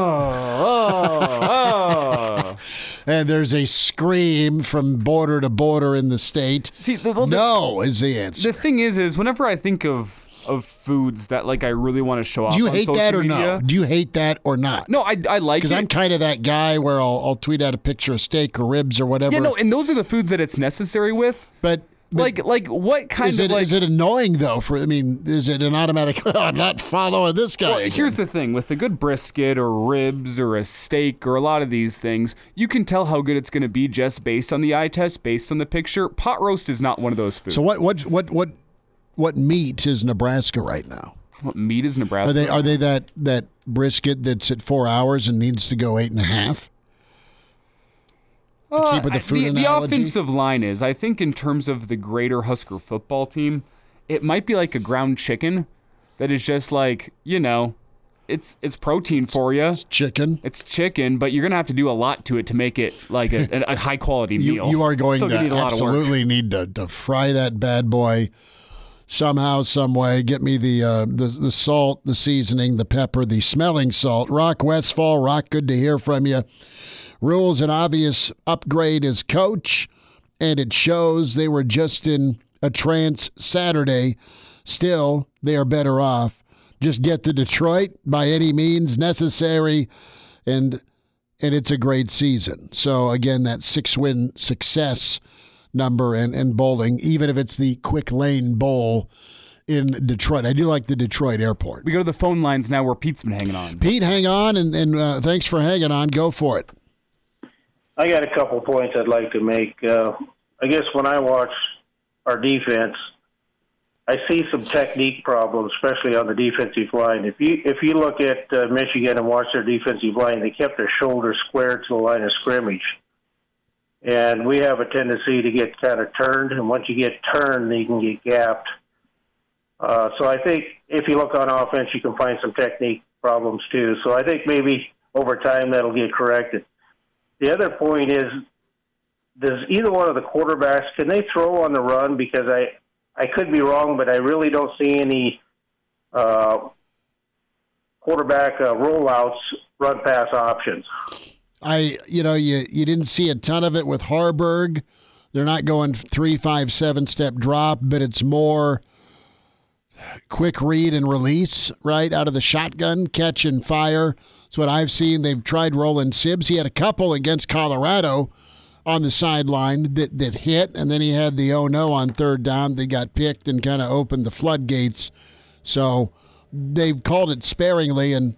oh. And there's a scream from border to border in the state. See, the, well, the- no is the answer. The thing is, is whenever I think of of foods that like I really want to show off. Do you on hate that or media, no? Do you hate that or not? No, I I like Because. I'm kind of that guy where I'll, I'll tweet out a picture of steak or ribs or whatever. yeah, no, and those are the foods that it's necessary with. but, but Like like what kind is of it like is it annoying though? For I mean, is it an automatic? "Oh, I'm not following this guy. Well, again." here's the thing with a good brisket or ribs or a steak or a lot of these things, you can tell how good it's going to be just based on the eye test, based on the picture. Pot roast is not one of those foods. so what what what what what meat is Nebraska right now? What meat is Nebraska? Are they are they that that brisket that's at four hours and needs to go eight and a half? To keep with the Uh, food the, the offensive line is, I think, in terms of the greater Husker football team, it might be like a ground chicken that is just like you know, it's it's protein for you. It's chicken. It's chicken, but you're gonna have to do a lot to it to make it like a, a high quality meal. you are going so to need a lot of work. absolutely need to, to fry that bad boy somehow, some way. Get me the, uh, the the salt, the seasoning, the pepper, the smelling salt. Rock Westfall, Rock, good to hear from you. Rhule's an obvious upgrade as coach, and it shows they were just in a trance Saturday. Still, they are better off. Just get to Detroit by any means necessary, and and it's a great season. So again, that six win success number and and bowling, even if it's the Quick Lane Bowl in Detroit. I do like the Detroit airport. We go to the phone lines now where Pete's been hanging on. Pete, hang on, and, and uh, thanks for hanging on. Go for it. I got a couple points I'd like to make. Uh, I guess when I watch our defense, I see some technique problems, especially on the defensive line. If you if you look at uh, Michigan and watch their defensive line, they kept their shoulders square to the line of scrimmage, and we have a tendency to get kind of turned. And once you get turned, you can get gapped. Uh, so I think if you look on offense, you can find some technique problems too. So I think maybe over time that'll get corrected. The other point is, does either one of the quarterbacks can they throw on the run? Because I I could be wrong, but I really don't see any uh, quarterback uh, rollouts, run pass options. I, you know, you you didn't see a ton of it with Haarberg. They're not going three, five, seven step drop, but it's more quick read and release, right out of the shotgun, catch and fire. That's what I've seen. They've tried Roland Sibbs. He had a couple against Colorado on the sideline that, that hit, and then he had the oh no on third down. They got picked and kind of opened the floodgates. So they've called it sparingly, and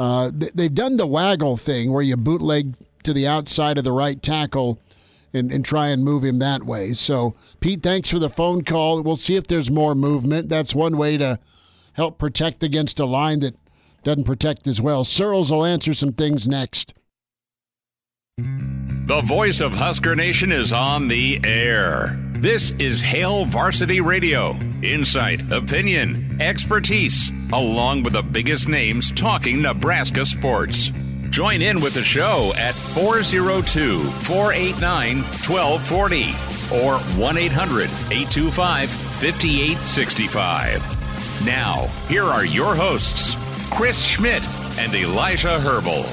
uh, they've done the waggle thing where you bootleg to the outside of the right tackle and, and try and move him that way. So, Pete, thanks for the phone call. We'll see if there's more movement. That's one way to help protect against a line that doesn't protect as well. Sirles will answer some things next. The voice of Husker Nation is on the air. This is Hail Varsity Radio. Insight, opinion, expertise, along with the biggest names talking Nebraska sports. Join in with the show at 402 489 1240 or 1 800 825 5865. Now, here are your hosts, Chris Schmidt and Elijah Herbel.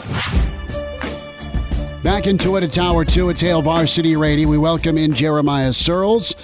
Back into it. It's hour two. It's Hail Varsity Radio. We welcome in Jeremiah Sirles,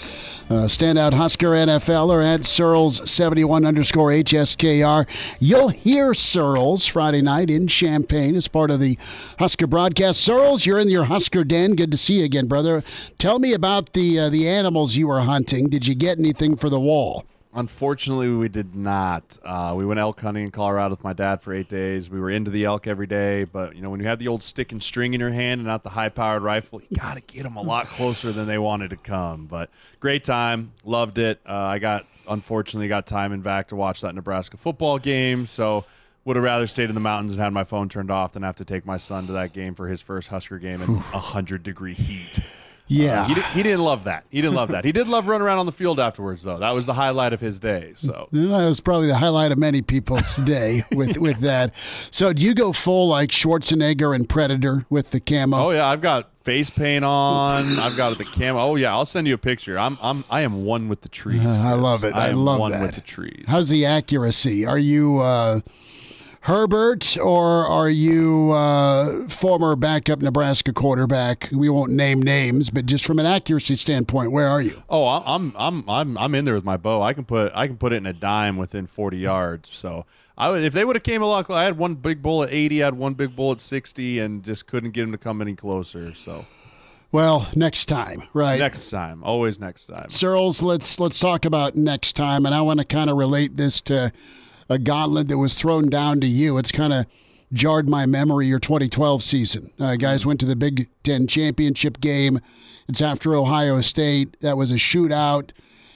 uh, standout Husker NFL or at Sirles71 underscore HSKR. You'll hear Sirles Friday night in Champaign as part of the Husker broadcast. Sirles, you're in your Husker den. Good to see you again, brother. Tell me about the uh, the animals you were hunting. Did you get anything for the wall? Unfortunately, we did not. Uh, we went elk hunting in Colorado with my dad for eight days. We were into the elk every day, but you know when you have the old stick and string in your hand and not the high-powered rifle, you got to get them a lot closer than they wanted to come. But great time, loved it. Uh, I got unfortunately got time and back to watch that Nebraska football game, so would have rather stayed in the mountains and had my phone turned off than have to take my son to that game for his first Husker game in hundred degree heat. Yeah, uh, he, he, didn't love that. He didn't love that. He did love running around on the field afterwards, though. That was the highlight of his day. So that was probably the highlight of many people's day with with that. So do you go full like Schwarzenegger and Predator with the camo? Oh yeah, I've got face paint on. I've got the camo. Oh yeah, I'll send you a picture. I'm I'm I am one with the trees. Uh, I love it. I, I love one that. with the trees. How's the accuracy? Are you? Uh, Herbert, or are you uh, former backup Nebraska quarterback? We won't name names, but just from an accuracy standpoint, where are you? Oh, I'm I'm I'm I'm in there with my bow. I can put I can put it in a dime within 40 yards. So I would, if they would have came along, I had one big bull at 80, I had one big bull at 60, and just couldn't get him to come any closer. So. Well, next time, right? Next time, always next time. Sirles, let's let's talk about next time, and I want to kind of relate this to a gauntlet that was thrown down to you. It's kind of jarred my memory your 2012 season. Uh, guys went to the Big Ten championship game. It's after Ohio State. That was a shootout,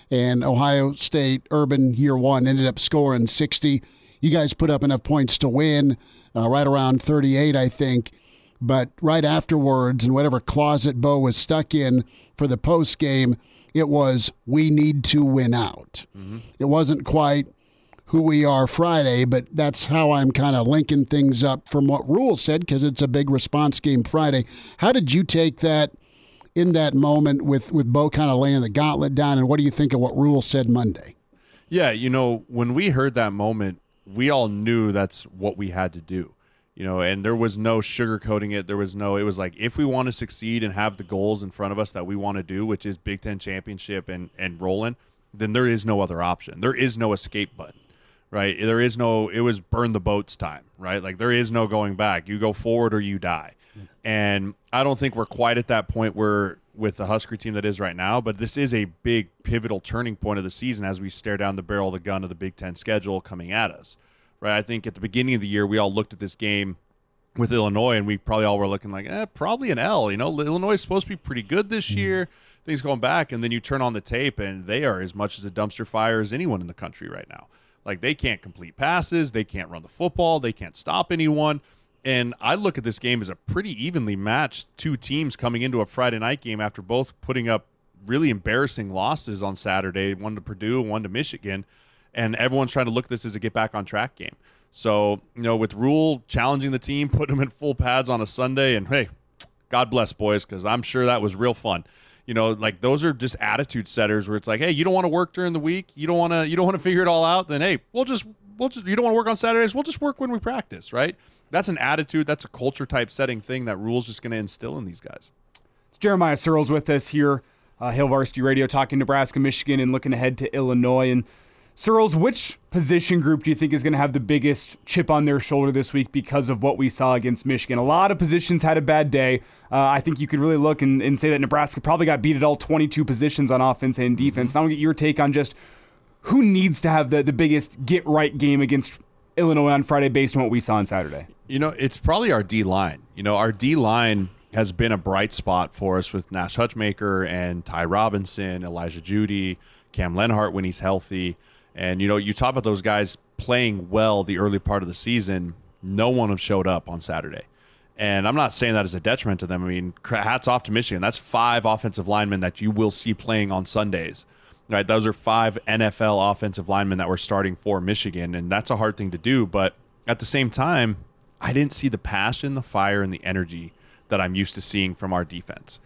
and Ohio State Urban year one ended up scoring 60. You guys put up enough points to win, uh, right around 38, I think. But right afterwards, and whatever closet Bo was stuck in for the post game, it was we need to win out. Mm-hmm. It wasn't quite who we are Friday, but that's how I'm kind of linking things up from what Rhule said because it's a big response game Friday. How did you take that in that moment with with Bo kind of laying the gauntlet down, and what do you think of what Rhule said Monday? Yeah, you know, when we heard that moment, we all knew that's what we had to do. You know, and there was no sugarcoating it. There was no. It was like if we want to succeed and have the goals in front of us that we want to do, which is Big Ten championship and and rolling, then there is no other option. There is no escape button right? There is no, it was burn the boats time, right? Like there is no going back. You go forward or you die. And I don't think we're quite at that point where with the Husker team that is right now, but this is a big pivotal turning point of the season as we stare down the barrel of the gun of the Big Ten schedule coming at us, right? I think at the beginning of the year, we all looked at this game with Illinois and we probably all were looking like, eh, probably an L. You know, Illinois is supposed to be pretty good this year. Things going back, and then you turn on the tape and they are as much as a dumpster fire as anyone in the country right now. Like they can't complete passes, they can't run the football, they can't stop anyone. And I look at this game as a pretty evenly matched two teams coming into a Friday night game after both putting up really embarrassing losses on Saturday, one to Purdue, one to Michigan, and everyone's trying to look at this as a get back on track game. So, you know, with Rhule challenging the team, putting them in full pads on a Sunday, and hey, God bless boys, because I'm sure that was real fun you know like those are just attitude setters where it's like hey you don't want to work during the week you don't want to you don't want to figure it all out then hey we'll just we'll just you don't want to work on saturdays we'll just work when we practice right? That's an attitude that's a culture type setting thing that rhule's just going to instill in these guys. It's jeremiah sirles with us here uh, hail varsity radio talking nebraska michigan and looking ahead to illinois. And Sirles, which position group do you think is going to have the biggest chip on their shoulder this week because of what we saw against Michigan? A lot of positions had a bad day. Uh, I think you could really look and, and, say that Nebraska probably got beat at all 22 positions on offense and defense. Mm-hmm. Now, I'll get your take on just who needs to have the, the biggest get right game against Illinois on Friday based on what we saw on Saturday. You know, it's probably our D line. You know, our D line has been a bright spot for us with Nash Hutmacher and Ty Robinson, Elijah Judy, Cam Lenhardt when he's healthy. And you know, you talk about those guys playing well the early part of the season. No one have showed up on Saturday. And I'm not saying that as a detriment to them. I mean, hats off to Michigan. That's five offensive linemen that you will see playing on Sundays. Right? Those are five NFL offensive linemen that were starting for Michigan, and that's a hard thing to do. But at the same time, I didn't see the passion, the fire, and the energy that I'm used to seeing from our defense.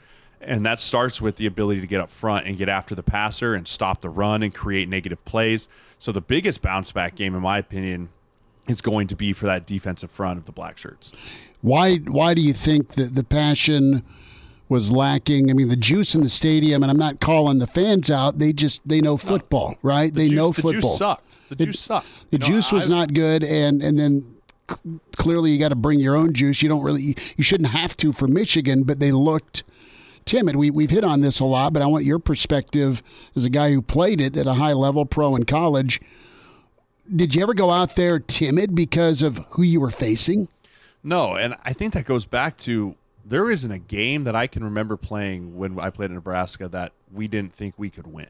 And that starts with the ability to get up front and get after the passer and stop the run and create negative plays. So the biggest bounce back game, in my opinion, is going to be for that defensive front of the black shirts. Why? Why do you think that the passion was lacking. I mean, the juice in the stadium, and I'm not calling the fans out. They just they know football, right? The they juice, know the football. juice sucked. The It- juice sucked. The You know, juice was I've- not good, and and then clearly you got to bring your own juice. You don't really you shouldn't have to for Michigan, but they looked timid. We we've hit on this a lot, but I want your perspective as a guy who played it at a high level, pro in college. Did you ever go out there timid because of who you were facing? No, and I think that goes back to there isn't a game that I can remember playing when I played in Nebraska that we didn't think we could win.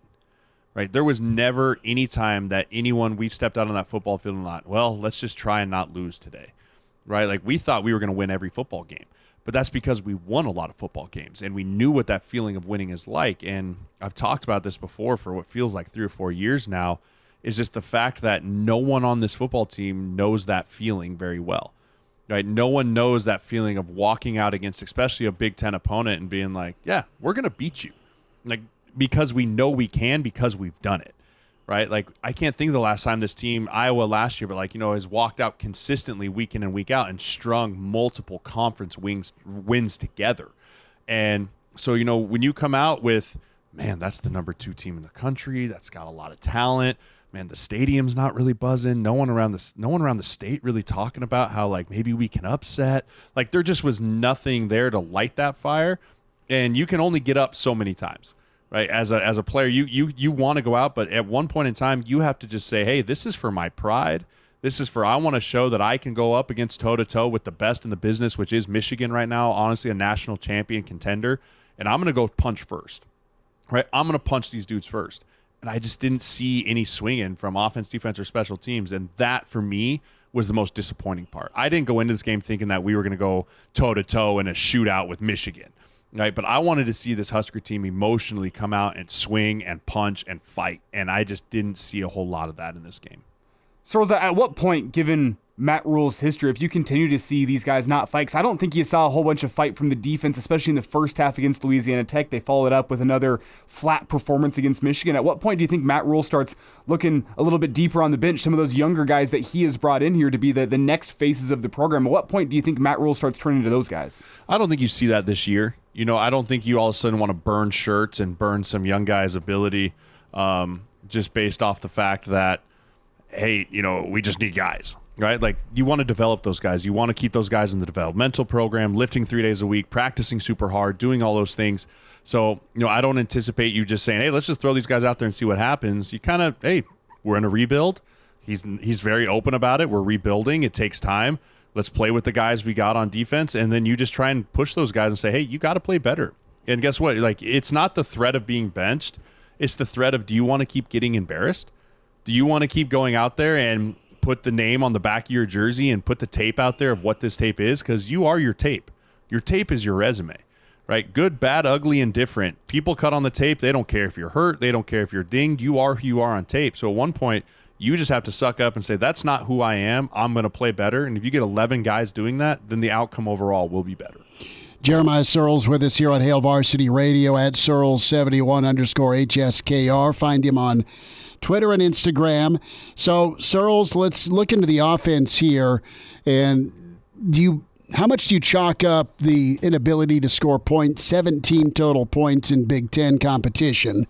Right? There was never any time that anyone we stepped out on that football field and thought, well, let's just try and not lose today. Right? Like we thought we were going to win every football game. But that's because we won a lot of football games and we knew what that feeling of winning is like. And I've talked about this before for what feels like three or four years now, is just the fact that no one on this football team knows that feeling very well right? No one knows that feeling of walking out against, especially a Big Ten opponent, and being like, "Yeah, we're gonna beat you," like because we know we can because we've done it, right? Like I can't think of the last time this team, Iowa last year, but like you know, has walked out consistently week in and week out and strung multiple conference wings wins together, and so you know when you come out with, man, that's the number two team in the country, that's got a lot of talent man, the stadium's not really buzzing. No one around the no one around the state really talking about how like maybe we can upset. Like there just was nothing there to light that fire, and you can only get up so many times, right? As a as a player, you you you want to go out, but at one point in time, you have to just say, hey, this is for my pride. This is for I want to show that I can go up against toe to toe with the best in the business, which is Michigan right now. Honestly, a national champion contender, and I'm going to go punch first right? I'm going to punch these dudes first. And I just didn't see any swinging from offense, defense, or special teams. And that, for me, was the most disappointing part. I didn't go into this game thinking that we were going to go toe to toe in a shootout with Michigan, right? But I wanted to see this Husker team emotionally come out and swing and punch and fight. And I just didn't see a whole lot of that in this game. So, at what point, given Matt Rhule's history, if you continue to see these guys not fight, because I don't think you saw a whole bunch of fight from the defense, especially in the first half against Louisiana Tech. They followed up with another flat performance against Michigan. At what point do you think Matt Rhule starts looking a little bit deeper on the bench? Some of those younger guys that he has brought in here to be the, the next faces of the program. At what point do you think Matt Rhule starts turning to those guys? I don't think you see that this year. You know, I don't think you all of a sudden want to burn shirts and burn some young guy's ability um, just based off the fact that, hey, you know, we just need guys, right? Like you want to develop those guys. You want to keep those guys in the developmental program, lifting three days a week, practicing super hard, doing all those things. So, you know, I don't anticipate you just saying, hey, let's just throw these guys out there and see what happens. You kind of, hey, we're in a rebuild. He's he's very open about it. We're rebuilding. It takes time. Let's play with the guys we got on defense, and then you just try and push those guys and say, "Hey, you got to play better." And guess what? Like, it's not the threat of being benched; it's the threat of do you want to keep getting embarrassed? Do you want to keep going out there and put the name on the back of your jersey and put the tape out there of what this tape is? Because you are your tape. Your tape is your resume, right? Good, bad, ugly, and different. People cut on the tape. They don't care if you're hurt. They don't care if you're dinged. You are who you are on tape. So at one point, you just have to suck up and say, that's not who I am. I'm going to play better. And if you get 11 guys doing that, then the outcome overall will be better. Jeremiah Sirles with us here on Hail Varsity Radio at Sirles71 underscore HSKR. Find him on Twitter and Instagram. So, Sirles, let's look into the offense here. And do you, how much do you chalk up the inability to score points, 17 total points in Big Ten competition?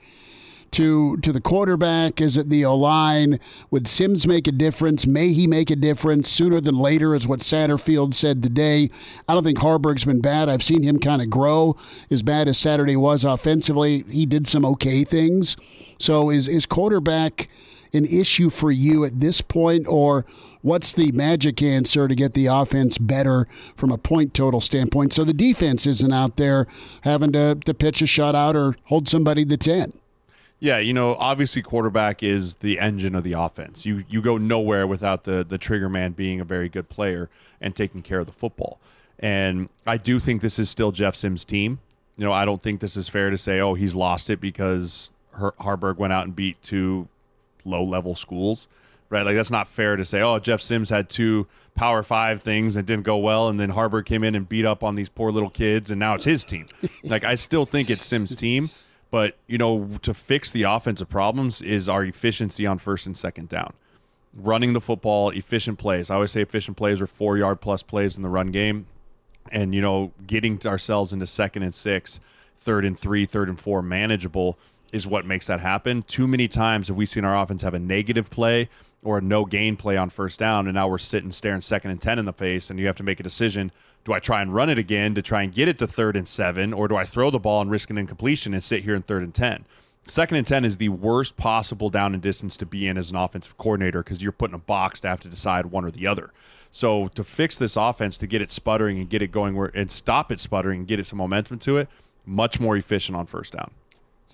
To to the quarterback? Is it the O line? Would Sims make a difference? May he make a difference sooner than later? Is what Satterfield said today. I don't think Haarberg's been bad. I've seen him kind of grow. As bad as Saturday was offensively, he did some okay things. So is is quarterback an issue for you at this point, or what's the magic answer to get the offense better from a point total standpoint? So the defense isn't out there having to, to pitch a shutout or hold somebody to 10. Yeah, you know, obviously quarterback is the engine of the offense. You you go nowhere without the the trigger man being a very good player and taking care of the football. And I do think this is still Jeff Sims' team. You know, I don't think this is fair to say, oh, he's lost it because Har- Haarberg went out and beat two low level schools, right? Like that's not fair to say, oh, Jeff Sims had two Power Five things and didn't go well, and then Haarberg came in and beat up on these poor little kids, and now it's his team. like I still think it's Sims' team. But, you know, to fix the offensive problems is our efficiency on first and second down. Running the football, efficient plays. I always say efficient plays are four yard plus plays in the run game. and you know getting ourselves into second and six, third and three, third and four manageable is what makes that happen. Too many times have we seen our offense have a negative play or a no gain play on first down, and now we're sitting staring second and ten in the face, and you have to make a decision: do I try and run it again to try and get it to third and seven, or do I throw the ball and risk an incompletion and sit here in third and ten? Second and 10 is the worst possible down and distance to be in as an offensive coordinator because you're put in a box to have to decide one or the other. So to fix this offense, to get it sputtering and get it going where and stop it sputtering and get it some momentum to it, much more efficient on first down.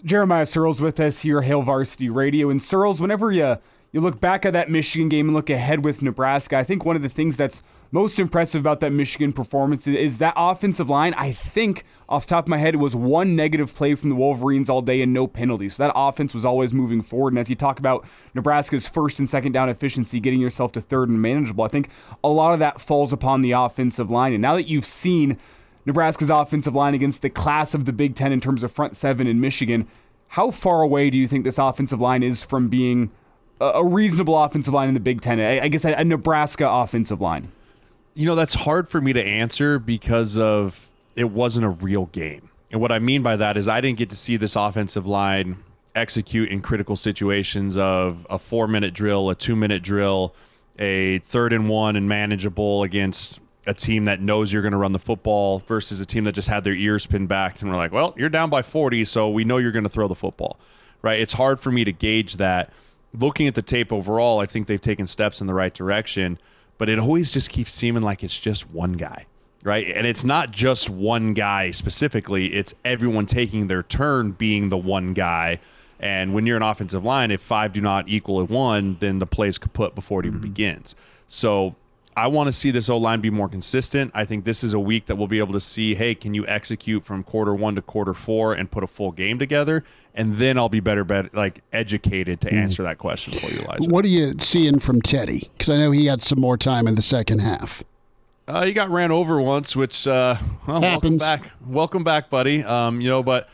Jeremiah Sirles with us here, Hail Varsity Radio. And Sirles, whenever you you look back at that Michigan game and look ahead with Nebraska, I think one of the things that's most impressive about that Michigan performance is that offensive line. I think off top of my head, it was one negative play from the Wolverines all day and no penalties. So that offense was always moving forward. And as you talk about Nebraska's first and second down efficiency, getting yourself to third and manageable, I think a lot of that falls upon the offensive line. And now that you've seen Nebraska's offensive line against the class of the Big Ten in terms of front seven in Michigan, how far away do you think this offensive line is from being a reasonable offensive line in the Big Ten? I guess a Nebraska offensive line. You know, that's hard for me to answer because of it wasn't a real game. And what I mean by that is I didn't get to see this offensive line execute in critical situations of a four minute drill, a two minute drill, a third and one and manageable against a team that knows you're going to run the football versus a team that just had their ears pinned back and we're like, well, you're down by 40, so we know you're going to throw the football, right? It's hard for me to gauge that. Looking at the tape overall, I think they've taken steps in the right direction, but it always just keeps seeming like it's just one guy, right? And it's not just one guy specifically, it's everyone taking their turn being the one guy. And when you're an offensive line, if five do not equal a one, then the play's kaput before it even mm-hmm. begins. So I want to see this O line be more consistent. I think this is a week that we'll be able to see, hey, can you execute from quarter one to quarter four and put a full game together? And then I'll be better, better like educated to answer that question for you, Elijah. What are you seeing from Teddy? Because I know he had some more time in the second half. Uh, he got ran over once, which uh, well, welcome Happens. back, welcome back, buddy. Um, you know, but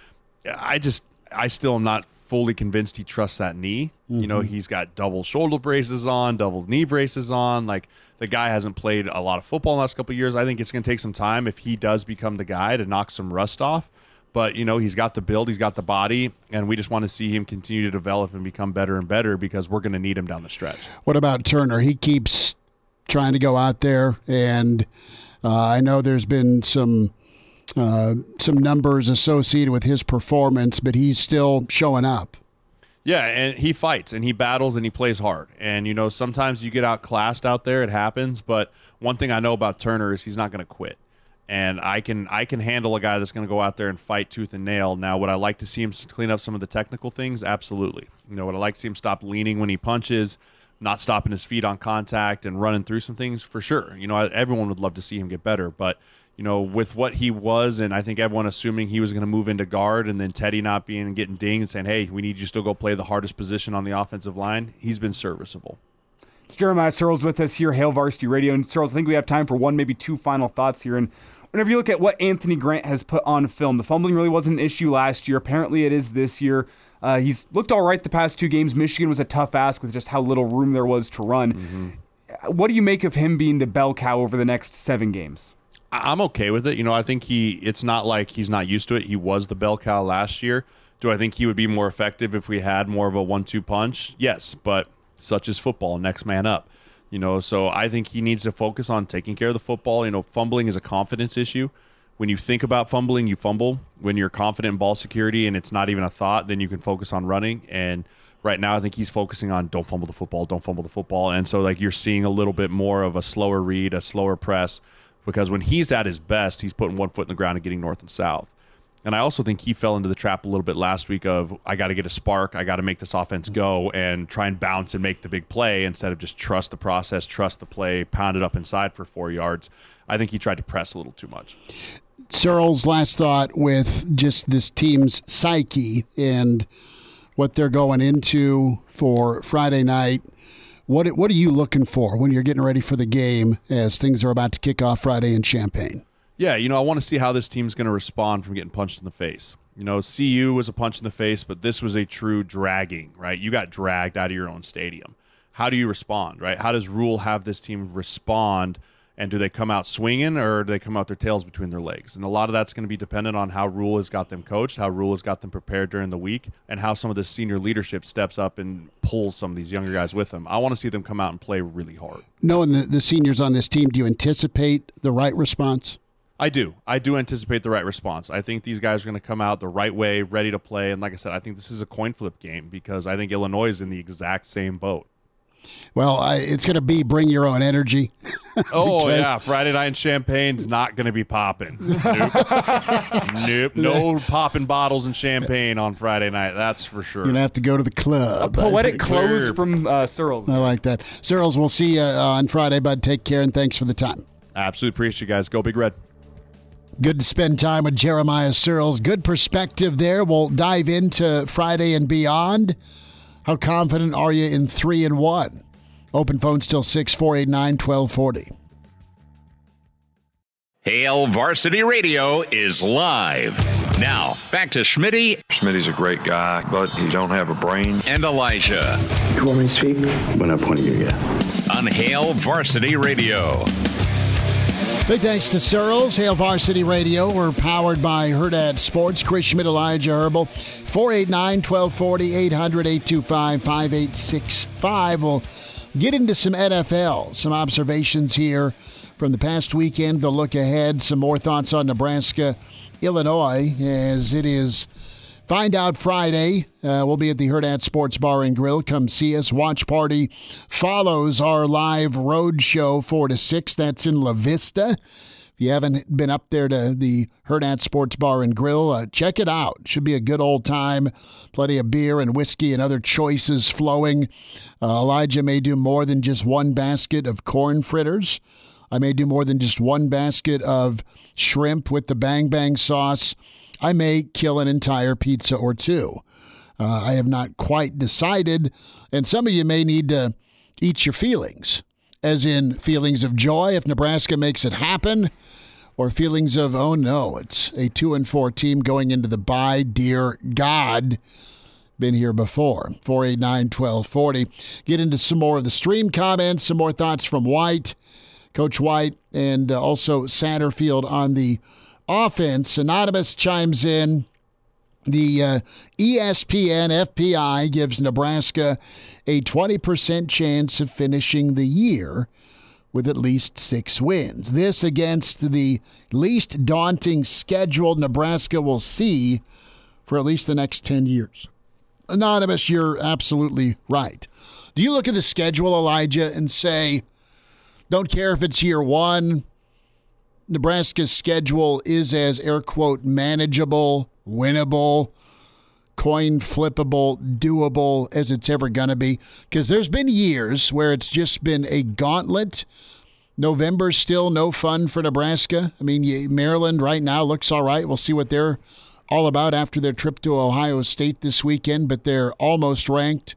I just, I still am not fully convinced he trusts that knee. You know, Mhm. he's got double shoulder braces on, double knee braces on. Like the guy hasn't played a lot of football in the last couple of years. I think it's going to take some time if he does become the guy to knock some rust off. But you know, he's got the build, he's got the body, and we just want to see him continue to develop and become better and better because we're going to need him down the stretch. What about Turner? He keeps trying to go out there, and uh, I know there's been some uh, some numbers associated with his performance, but he's still showing up. Yeah, and he fights and he battles and he plays hard. And you know, sometimes you get outclassed out there, it happens, but one thing I know about Turner is he's not going to quit. And I can I can handle a guy that's going to go out there and fight tooth and nail. Now, would I like to see him clean up some of the technical things? Absolutely. You know, would I like to see him stop leaning when he punches, not stopping his feet on contact and running through some things? For sure. You know, everyone would love to see him get better, but you know, with what he was, and I think everyone assuming he was going to move into guard, and then Teddy not being and getting dinged and saying, "Hey, we need you to still go play the hardest position on the offensive line." He's been serviceable. It's Jeremiah Sirles with us here, Hail Varsity Radio. And Sirles, I think we have time for one, maybe two final thoughts here. And whenever you look at what Anthony Grant has put on film, the fumbling really wasn't an issue last year. Apparently, it is this year. Uh, he's looked all right the past two games. Michigan was a tough ask with just how little room there was to run. What do you make of him being the bell cow over the next seven games? I'm okay with it. You know, I think he. It's not like he's not used to it. He was the bell cow last year. Do I think he would be more effective if we had more of a one-two punch? Yes, but such is football. Next man up. You know, so I think he needs to focus on taking care of the football. You know, fumbling is a confidence issue. When you think about fumbling, you fumble. When you're confident in ball security and it's not even a thought, then you can focus on running. And right now, I think he's focusing on don't fumble the football, don't fumble the football. And so, like, you're seeing a little bit more of a slower read, a slower press, because when he's at his best, he's putting one foot in the ground and getting north and south. And I also think he fell into the trap a little bit last week of I got to get a spark, I got to make this offense go and try and bounce and make the big play instead of just trust the process, trust the play, pound it up inside for four yards. I think he tried to press a little too much. Sirles' last thought with just this team's psyche and what they're going into for Friday night. What what are you looking for when you're getting ready for the game as things are about to kick off Friday in Champaign? Yeah, you know, I want to see how this team's going to respond from getting punched in the face. You know, CU was a punch in the face, but this was a true dragging, right? You got dragged out of your own stadium. How do you respond, right? How does Rhule have this team respond And do they come out swinging or do they come out their tails between their legs? And a lot of that's going to be dependent on how Rhule has got them coached, how Rhule has got them prepared during the week, and how some of the senior leadership steps up and pulls some of these younger guys with them. I want to see them come out and play really hard. Knowing the, the seniors on this team, do you anticipate the right response? I do. I do anticipate the right response. I think these guys are going to come out the right way, ready to play. And like I said, I think this is a coin flip game because I think Illinois is in the exact same boat. Well, I, it's going to be bring your own energy. oh yeah, Friday night in Champaign's not going to be popping. Nope. nope. No popping bottles and champagne on Friday night. That's for sure. You're going to have to go to the club. A poetic close from uh, Sirles. I like that. Sirles, we'll see you uh, on Friday, bud. Take care and thanks for the time. Absolutely appreciate you guys. Go Big Red. Good to spend time with Jeremiah Sirles. Good perspective there. We'll dive into Friday and beyond. How confident are you in three and one? Open phone still six four eight nine twelve forty. Hail Varsity Radio is live. Now, back to Schmitty. Schmitty's a great guy, but he don't have a brain. And Elijah. You want me to speak? When I point at you, yeah. On Hail Varsity Radio. Big thanks to Sirles, Hail Varsity Radio. We're powered by Hurrdat Sports. Chris Schmidt, Elijah Herbel. 489 1240 800 825 5865. We'll get into some NFL, some observations here from the past weekend, the look ahead, some more thoughts on Nebraska, Illinois, as it is Find out Friday. Uh, we'll be at the Hurrdat Sports Bar and Grill. Come see us. Watch party follows our live road show, 4 to 6. That's in La Vista. If you haven't been up there to the Hurrdat Sports Bar and Grill, uh, check it out. Should be a good old time. Plenty of beer and whiskey and other choices flowing. Uh, Elijah may do more than just one basket of corn fritters. I may do more than just one basket of shrimp with the bang bang sauce. I may kill an entire pizza or two. Uh, I have not quite decided, and some of you may need to eat your feelings, as in feelings of joy if Nebraska makes it happen, or feelings of, oh no, it's a two and four team going into the bye, dear God. Been here before. 489 1240. Get into some more of the stream comments, some more thoughts from White, Coach White, and uh, also Satterfield on the offense. Anonymous chimes in. The uh, ESPN FPI gives Nebraska a 20% chance of finishing the year with at least six wins. This against the least daunting schedule Nebraska will see for at least the next 10 years. Anonymous, you're absolutely right. Do you look at the schedule, Elijah, and say, don't care if it's year one, Nebraska's schedule is as air quote manageable, winnable, coin flippable, doable as it's ever going to be. Because there's been years where it's just been a gauntlet. November's still no fun for Nebraska. I mean, Maryland right now looks all right. We'll see what they're all about after their trip to Ohio State this weekend, but they're almost ranked,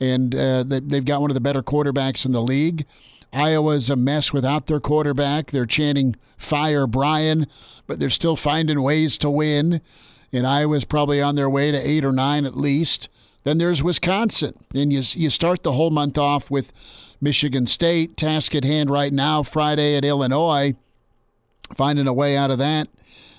and uh, they've got one of the better quarterbacks in the league. Iowa's a mess without their quarterback. They're chanting fire Brian, but they're still finding ways to win. And Iowa's probably on their way to eight or nine at least. Then there's Wisconsin. And you, you start the whole month off with Michigan State, task at hand right now, Friday at Illinois, finding a way out of that.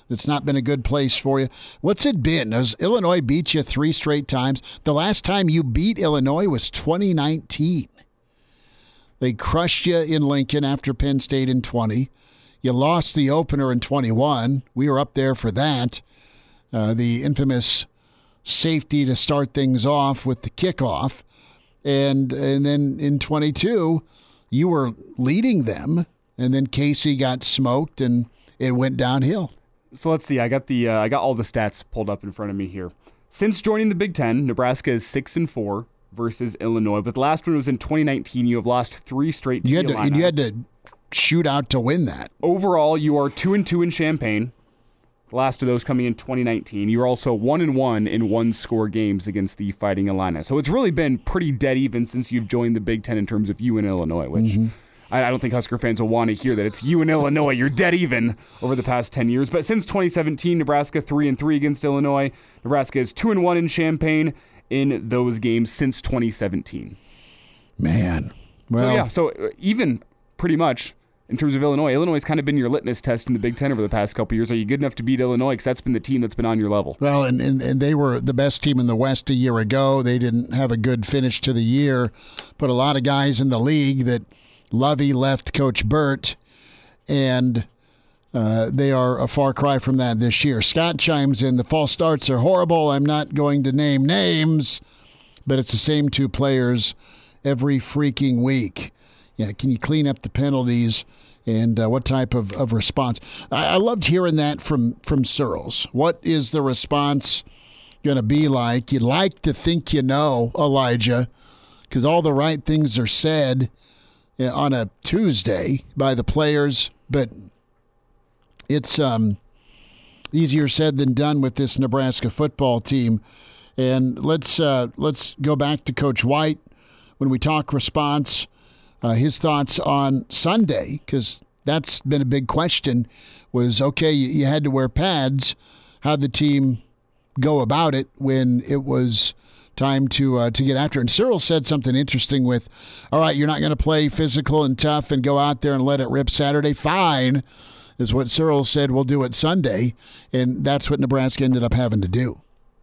It's not been a good place for you. What's it been? Has Illinois beat you three straight times? The last time you beat Illinois was 2019. They crushed you in Lincoln after Penn State in 20. You lost the opener in 21. We were up there for that. Uh, the infamous safety to start things off with the kickoff. And, and then in 22, you were leading them. And then Casey got smoked and it went downhill. So let's see. I got the uh, I got all the stats pulled up in front of me here. Since joining the Big Ten, Nebraska is six and four versus Illinois. But the last one was in 2019. You have lost three straight. You had to, and you had to shoot out to win that. Overall, you are two and two in Champaign. The last of those coming in 2019. You're also one and one in one score games against the Fighting Illini. So it's really been pretty dead even since you've joined the Big Ten in terms of you and Illinois, which. Mm-hmm. I, don't think Husker fans will want to hear that it's you and Illinois. You're dead even over the past ten years. But since 2017, Nebraska three and three against Illinois. Nebraska is two and one in Champaign in those games since 2017. Man, well, so yeah, so uh, even pretty much in terms of Illinois. Illinois has kind of been your litmus test in the Big Ten over the past couple years. Are you good enough to beat Illinois? Because that's been the team that's been on your level. Well, and, and, and they were the best team in the West a year ago. They didn't have a good finish to the year. Put a lot of guys in the league that Lovie left Coach Burt, and uh, they are a far cry from that this year. Scott chimes in the false starts are horrible. I'm not going to name names, but it's the same two players every freaking week. Yeah, can you clean up the penalties? and uh, what type of, of response. I, I, loved hearing that from from Sirles. What is the response going to be like? You'd like to think you know, Elijah, because all the right things are said uh, on a Tuesday by the players, but it's um, easier said than done with this Nebraska football team. And let's uh, let's go back to Coach White when we talk response uh, his thoughts on Sunday because that's been a big question. Was okay, you, you had to wear pads. How'd the team go about it when it was time to uh, to get after. And Cyril said something interesting with, "All right, you're not going to play physical and tough and go out there and let it rip Saturday. Fine." Is what Cyril said. We'll do it Sunday, and that's what Nebraska ended up having to do.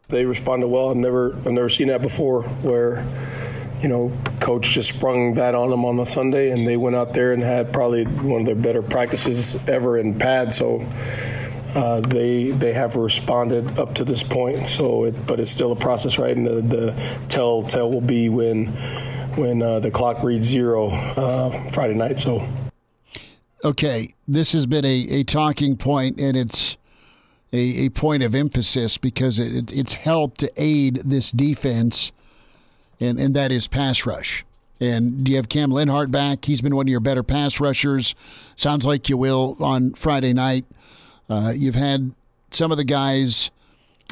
They responded well. I've never I've never seen that before, where you know, coach just sprung that on them on a Sunday, and they went out there and had probably one of their better practices ever in pad. So uh, they they have responded up to this point. So, it, but it's still a process, right? And the, the telltale will be when when uh, the clock reads zero uh, Friday night. So, okay, this has been a, a talking point, and it's. A, a point of emphasis because it, it's helped to aid this defense and, and that is pass rush. And do you have Cam Lenhardt back? He's been one of your better pass rushers. Sounds like you will on Friday night. Uh, you've had some of the guys.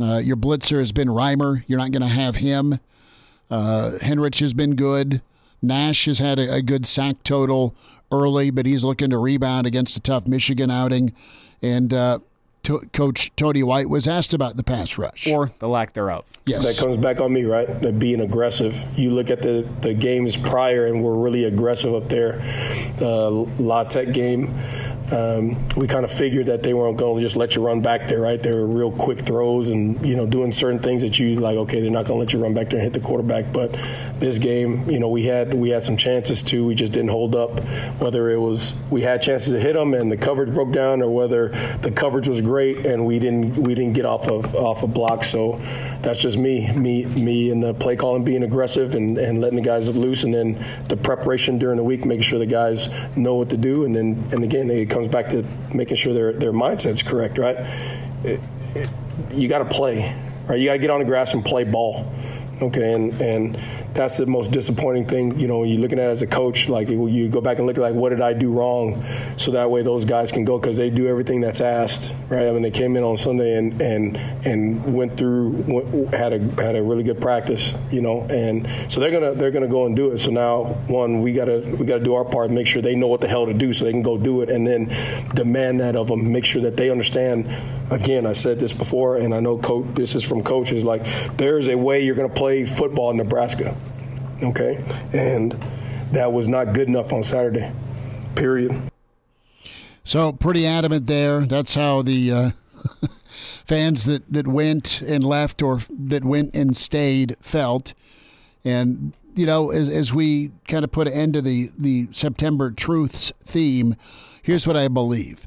Uh, your blitzer has been Reimer. You're not going to have him. Uh, Henrich has been good. Nash has had a, a, good sack total early, but he's looking to rebound against a tough Michigan outing. And uh, to- Coach Tony White was asked about the pass rush or the lack thereof. Yes, that comes back on me, right? That being aggressive. You look at the the games prior, and we're really aggressive up there. The La Tech game um, we kind of figured that they weren't going to just let you run back there, right? They were real quick throws and, you know, doing certain things that you like, okay, they're not going to let you run back there and hit the quarterback. But this game, you know, we had we had some chances too. We just didn't hold up. Whether it was we had chances to hit them and the coverage broke down, or whether the coverage was great and we didn't we didn't get off of off a block. So that's just me, me, me, and the play calling being aggressive and, and letting the guys loose, and then the preparation during the week, making sure the guys know what to do, and then and again, it comes back to making sure their their mindset's correct, right? It, it, you got to play, right? You got to get on the grass and play ball, okay? And and that's the most disappointing thing. You know, you're looking at as a coach, like you go back and look at like what did I do wrong, so that way those guys can go because they do everything that's asked, right? I mean, they came in on Sunday and and and went through went, had a had a really good practice, you know, and so they're gonna they're gonna go and do it. So now, one, we gotta we gotta do our part, make sure they know what the hell to do, so they can go do it, and then demand that of them, make sure that they understand. Again, I said this before, and I know coach. This is from coaches. Like, there's a way you're gonna play football in Nebraska Okay. And that was not good enough on Saturday, period. So, pretty adamant there. That's how the uh, fans that, that went and left or that went and stayed felt. And, you know, as, as we kind of put an end to the, the September Truths theme, here's what I believe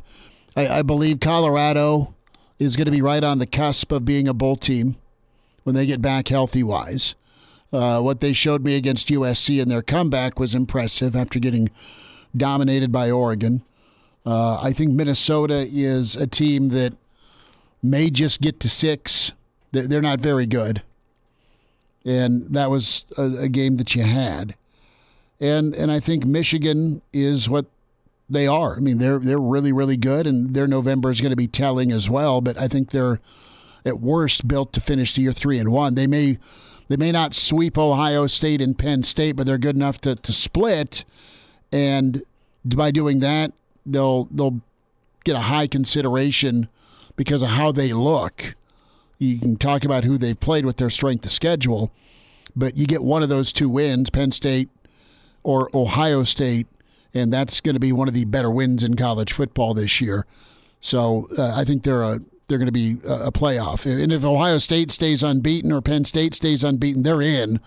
I, I believe Colorado is going to be right on the cusp of being a bowl team when they get back healthy wise. Uh, what they showed me against USC in their comeback was impressive after getting dominated by Oregon. Uh, I think Minnesota is a team that may just get to six. They're not very good. And that was a, game that you had. And and I think Michigan is what they are. I mean, they're they're really really good, and their November is going to be telling as well. But I think they're at worst built to finish the year three and one. They may they may not sweep Ohio State and Penn State, but they're good enough to, to split. And by doing that, they'll they'll get a high consideration because of how they look. You can talk about who they've played with their strength of schedule, but you get one of those two wins, Penn State or Ohio State, and that's going to be one of the better wins in college football this year. So uh, I think they're a they're going to be a playoff. And if Ohio State stays unbeaten or Penn State stays unbeaten, they're in.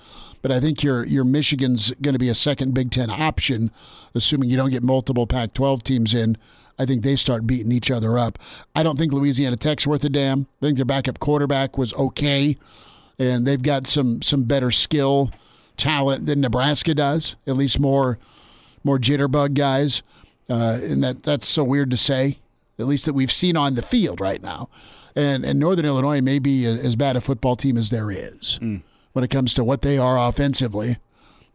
But I think your your Michigan's going to be a second Big Ten option, assuming you don't get multiple Pac-12 teams in. I think they start beating each other up. I don't think Louisiana Tech's worth a damn. I think their backup quarterback was okay, and they've got some some better skill, talent than Nebraska does. At least more more jitterbug guys, uh, and that that's so weird to say. At least that we've seen on the field right now, and and Northern Illinois may be as bad a football team as there is Mm. when it comes to what they are offensively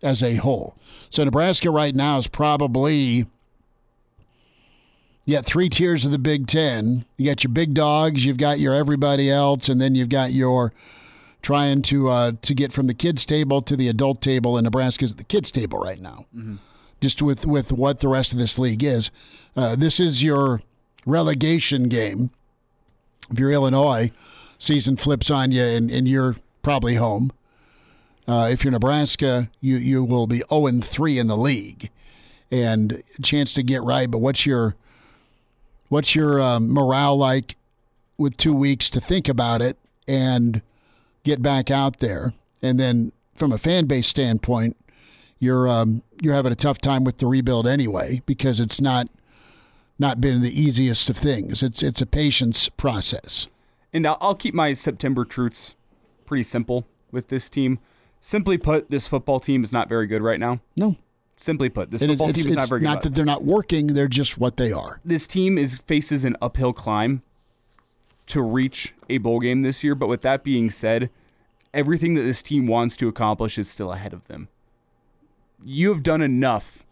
as a whole. So Nebraska right now is probably you got three tiers of the Big Ten. You got your big dogs, you've got your everybody else, and then you've got your trying to uh, to get from the kids table to the adult table, and Nebraska's at the kids table right now. Just with with what the rest of this league is, uh, this is your relegation game. If you're Illinois, season flips on you, and, and you're probably home. Uh, if you're Nebraska, you you will be 0 and 3 in the league, and chance to get right. But what's your what's your um, morale like with two weeks to think about it and get back out there? And then from a fan base standpoint, you're um, you're having a tough time with the rebuild anyway because it's not not been the easiest of things. It's it's a patience process. And I'll, I'll keep my September truths pretty simple with this team. Simply put, this football team is not very good right now. No. Simply put, this It is- football it's, team is not very good. not that they're not working; they're just what they are. this team is faces an uphill climb to reach a bowl game this year. But with that being said, everything that this team wants to accomplish is still ahead of them. You have done enough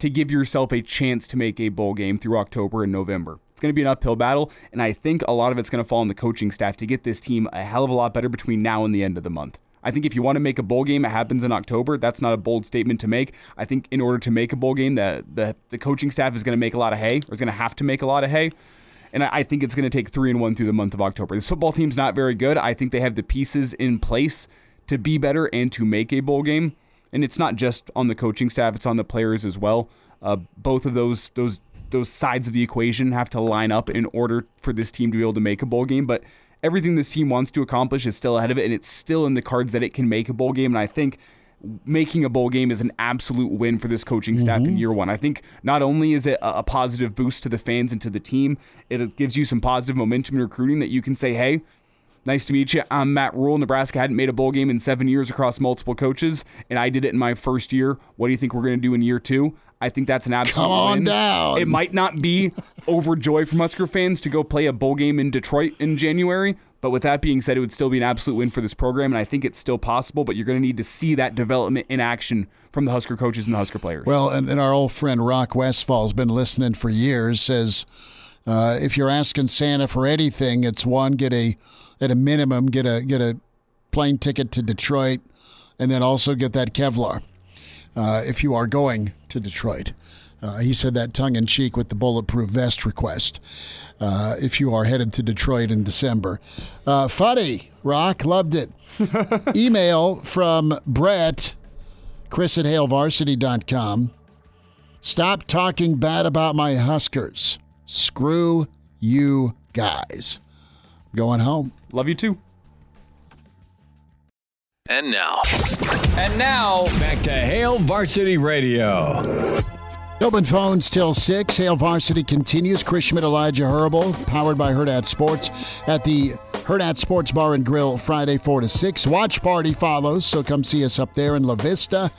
to give yourself a chance to make a bowl game through October and November. It's going to be an uphill battle, and I think a lot of it's going to fall on the coaching staff to get this team a hell of a lot better between now and the end of the month. I think if you want to make a bowl game, it happens in October. That's not a bold statement to make. I think in order to make a bowl game, the the, the coaching staff is going to make a lot of hay, or is going to have to make a lot of hay. And I I think it's going to take three and one through the month of October. This football team's not very good. I think they have the pieces in place to be better and to make a bowl game. And it's not just on the coaching staff; it's on the players as well. Uh, both of those those those sides of the equation have to line up in order for this team to be able to make a bowl game. But everything this team wants to accomplish is still ahead of it, and it's still in the cards that it can make a bowl game. And I think making a bowl game is an absolute win for this coaching staff in year one. I think not only is it a, a positive boost to the fans and to the team, it gives you some positive momentum in recruiting that you can say, hey, Nice to meet you. I'm Matt Rhule. Nebraska hadn't made a bowl game in seven years across multiple coaches, and I did it in my first year. What do you think we're going to do in year two? I think that's an absolute Come on win. down. It might not be overjoy from Husker fans to go play a bowl game in Detroit in January, but with that being said, it would still be an absolute win for this program, and I think it's still possible. But you're going to need to see that development in action from the Husker coaches and the Husker players. Well, and, and our old friend Rock Westfall's been listening for years. Says uh, if you're asking Santa for anything, it's one get a at a minimum get a get a plane ticket to Detroit, and then also get that Kevlar uh, if you are going to Detroit. Uh, he said that tongue in cheek with the bulletproof vest request. Uh, if you are headed to Detroit in December, uh, funny Rock loved it. Email from Brett, Chris at HailVarsity.com. Stop talking bad about my Huskers. Screw you guys. Going home. Love you too. And now. And now, back to Hail Varsity Radio. Open phones till 6. Hail Varsity continues. Chris Schmidt, Elijah Herbel, powered by Hurrdat Sports at the Hurrdat Sports Bar and Grill Friday 4 to 6. Watch party follows, so come see us up there in La Vista.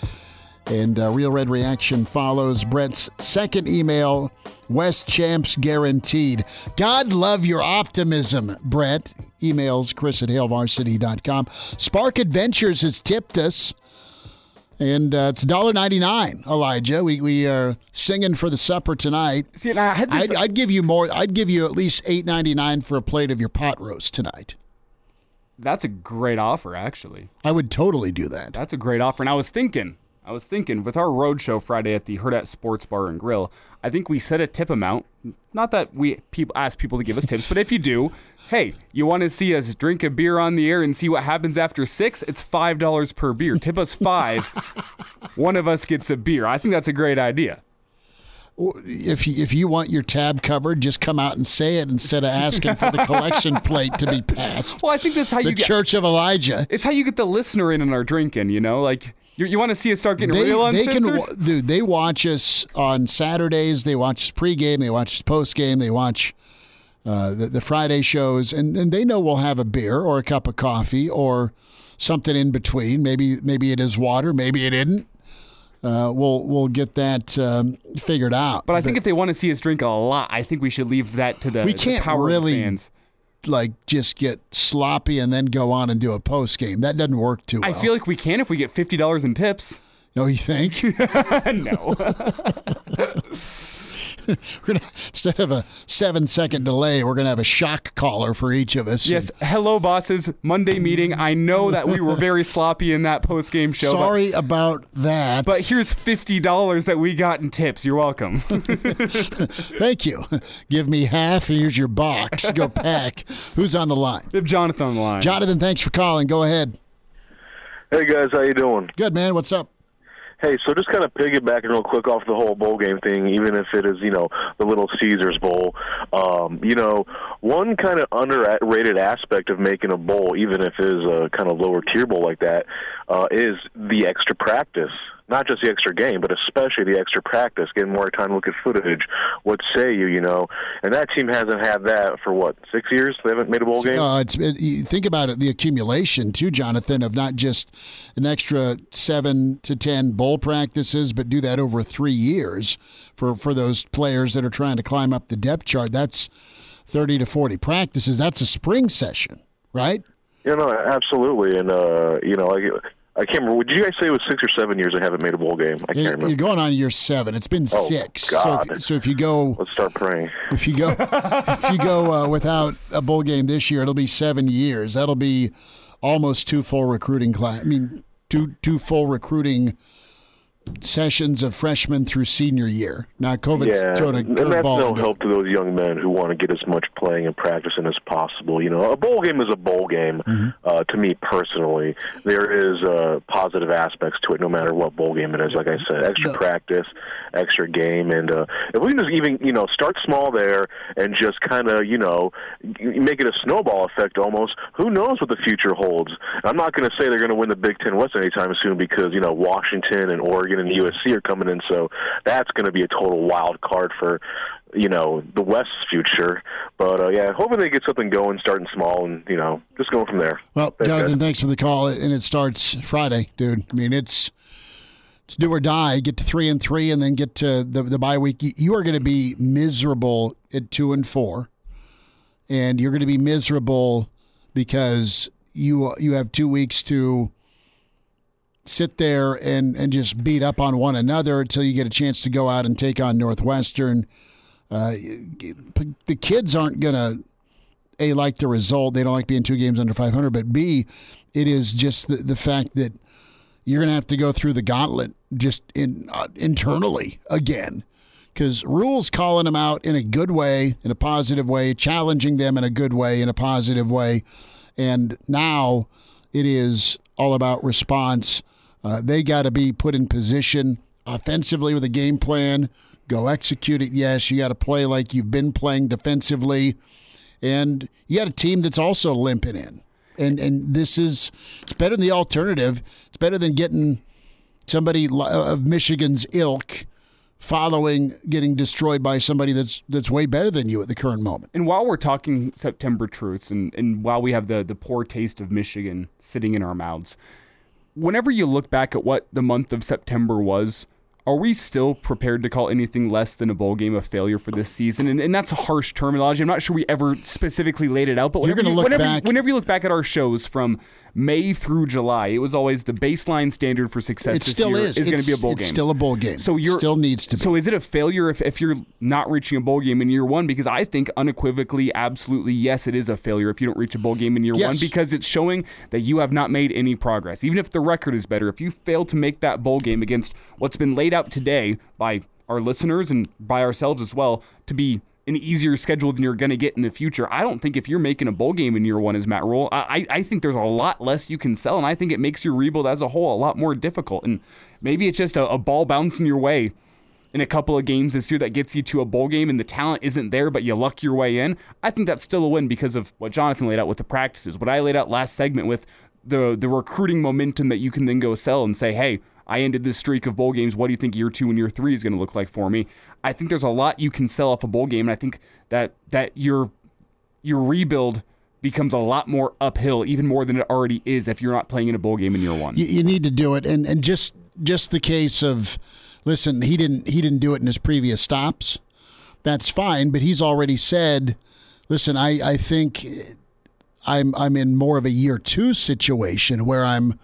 And uh, Real Red Reaction follows Brett's second email, West Champs guaranteed. God love your optimism, Brett. Emails Chris at HailVarsity.com. Spark Adventures has tipped us. And uh, it's $1.99, Elijah. We, we are singing for the supper tonight. See, I had this- I'd, I'd give you more. I'd give you at least $8.99 for a plate of your pot roast tonight. That's a great offer, actually. I would totally do that. That's a great offer. And I was thinking, I was thinking with our road show Friday at the Hurrdat Sports Bar and Grill, I think we set a tip amount. Not that we people ask people to give us tips, but if you do, hey, you want to see us drink a beer on the air and see what happens after six? It's five dollars per beer. Tip us five. one of us gets a beer. I think that's a great idea. if you, if you want your tab covered, just come out and say it instead of asking for the collection plate to be passed. Well, I think that's how the you get Church of Elijah. It's how you get the listener in on our drinking. You know, like you, you want to see us start getting They, real they uncensored. can, dude. They watch us on Saturdays. They watch us pregame. They watch us postgame. They watch uh, the, the Friday shows, and, and they know we'll have a beer or a cup of coffee or something in between. Maybe maybe it is water. Maybe it isn't. Uh, we'll we'll get that um, figured out. but I think if they want to see us drink a lot, I think we should leave that to the, we can't power the really fans. Like just get sloppy and then go on and do a post game. That doesn't work too well. I feel like we can if we get fifty dollars in tips. No, you think? no. we're gonna instead of a seven second delay, we're gonna have a shock caller for each of us. Yes, hello, bosses. Monday meeting. I know that we were very sloppy in that post game show. but- Sorry about that. But here's fifty dollars that we got in tips. You're welcome. Thank you. Give me half. Here's your box. Go pack. Who's on the line? We have Jonathan on the line. Jonathan, thanks for calling. Go ahead. Hey guys, how you doing? Good man. What's up? Hey, so just kind of piggybacking real quick off the whole bowl game thing, even if it is, you know, the Little Caesars Bowl. Um, you know, one kind of underrated aspect of making a bowl, even if it is a kind of lower tier bowl like that, uh, is the extra practice. Not just the extra game, but especially the extra practice, getting more time to look at footage. What say you, you know? And that team hasn't had that for what six years? They haven't made a bowl game. Uh, it's it, you think about it, the accumulation too, Jonathan, of not just an extra seven to ten bowl practices, but do that over three years for for those players that are trying to climb up the depth chart. That's thirty to forty practices. That's a spring session, right? You know, absolutely, and uh, you know, like I can't remember. Did you guys say it was six or seven years I haven't made a bowl game? I can't You're, remember. you're going on year seven. It's been Oh, six. God. So if, so if you go, let's start praying. If you go, if you go uh, without a bowl game this year, it'll be seven years. That'll be almost two full recruiting class. I mean, two two full recruiting sessions of freshman through senior year. Now, COVID's yeah, thrown a that's curveball. no into- help to those young men who want to get as much playing and practicing as possible. You know, a bowl game is a bowl game. Mm-hmm. Uh, to me personally, there is uh, positive aspects to it, no matter what bowl game it is. Like I said, extra practice, extra game, and uh, if we can just even you know start small there and just kind of you know make it a snowball effect almost. Who knows what the future holds? I'm not going to say they're going to win the Big Ten West anytime soon because you know Washington and Oregon and the USC are coming in, so that's going to be a total wild card for you know the West's future. But uh, yeah, hoping they get something going, starting small, and you know just going from there. Well, Thanks, Jonathan, guys. thanks for the call. And it starts Friday, dude. I mean, it's it's do or die. Get to three and three, and then get to the the bye week. You- You are going to be miserable at two and four, and you're going to be miserable because you you have two weeks to sit there and and just beat up on one another until you get a chance to go out and take on Northwestern. Uh, the kids aren't going to a like the result. They don't like being two games under 500. But B, it is just the, the fact that you're going to have to go through the gauntlet just in uh, internally again. Because Rhule's calling them out in a good way, in a positive way, challenging them in a good way, in a positive way, and now it is all about response. Uh, they got to be put in position offensively with a game plan. Go execute it. Yes, you got to play like you've been playing defensively and you got a team that's also limping in. And and this is it's better than the alternative. It's better than getting somebody of Michigan's ilk following getting destroyed by somebody that's that's way better than you at the current moment. And while we're talking September truths, and, and while we have the, the poor taste of Michigan sitting in our mouths, whenever you look back at what the month of September was, are we still prepared to call anything less than a bowl game a failure for this season? And, and that's a harsh terminology. I'm not sure we ever specifically laid it out, but whenever, you, whenever, whenever you look back at our shows from May through July, it was always the baseline standard for success. It this still year is. going to be a bowl it's game. still a bowl game. So It you're still needs to be. So is it a failure if, if you're not reaching a bowl game in year one? Because I think unequivocally, absolutely, yes, it is a failure if you don't reach a bowl game in year one because it's showing that you have not made any progress. Even if the record is better, if you fail to make that bowl game against what's been laid out today by our listeners and by ourselves as well to be an easier schedule than you're going to get in the future. I don't think if you're making a bowl game in year one as Matt Rhule, I, I think there's a lot less you can sell, and I think it makes your rebuild as a whole a lot more difficult. And maybe it's just a, a ball bouncing your way in a couple of games this year that gets you to a bowl game and the talent isn't there, but you luck your way in, I think that's still a win because of what Jonathan laid out with the practices. What I laid out last segment with the the recruiting momentum that you can then go sell and say, hey, I ended this streak of bowl games. What do you think year two and year three is going to look like for me? I think there's a lot you can sell off a bowl game, and I think that that your your rebuild becomes a lot more uphill, even more than it already is if you're not playing in a bowl game in year one. You, you need to do it, and and just just the case of listen, he didn't he didn't do it in his previous stops. That's fine, but he's already said, listen, I, I think I'm I'm in more of a year two situation where I'm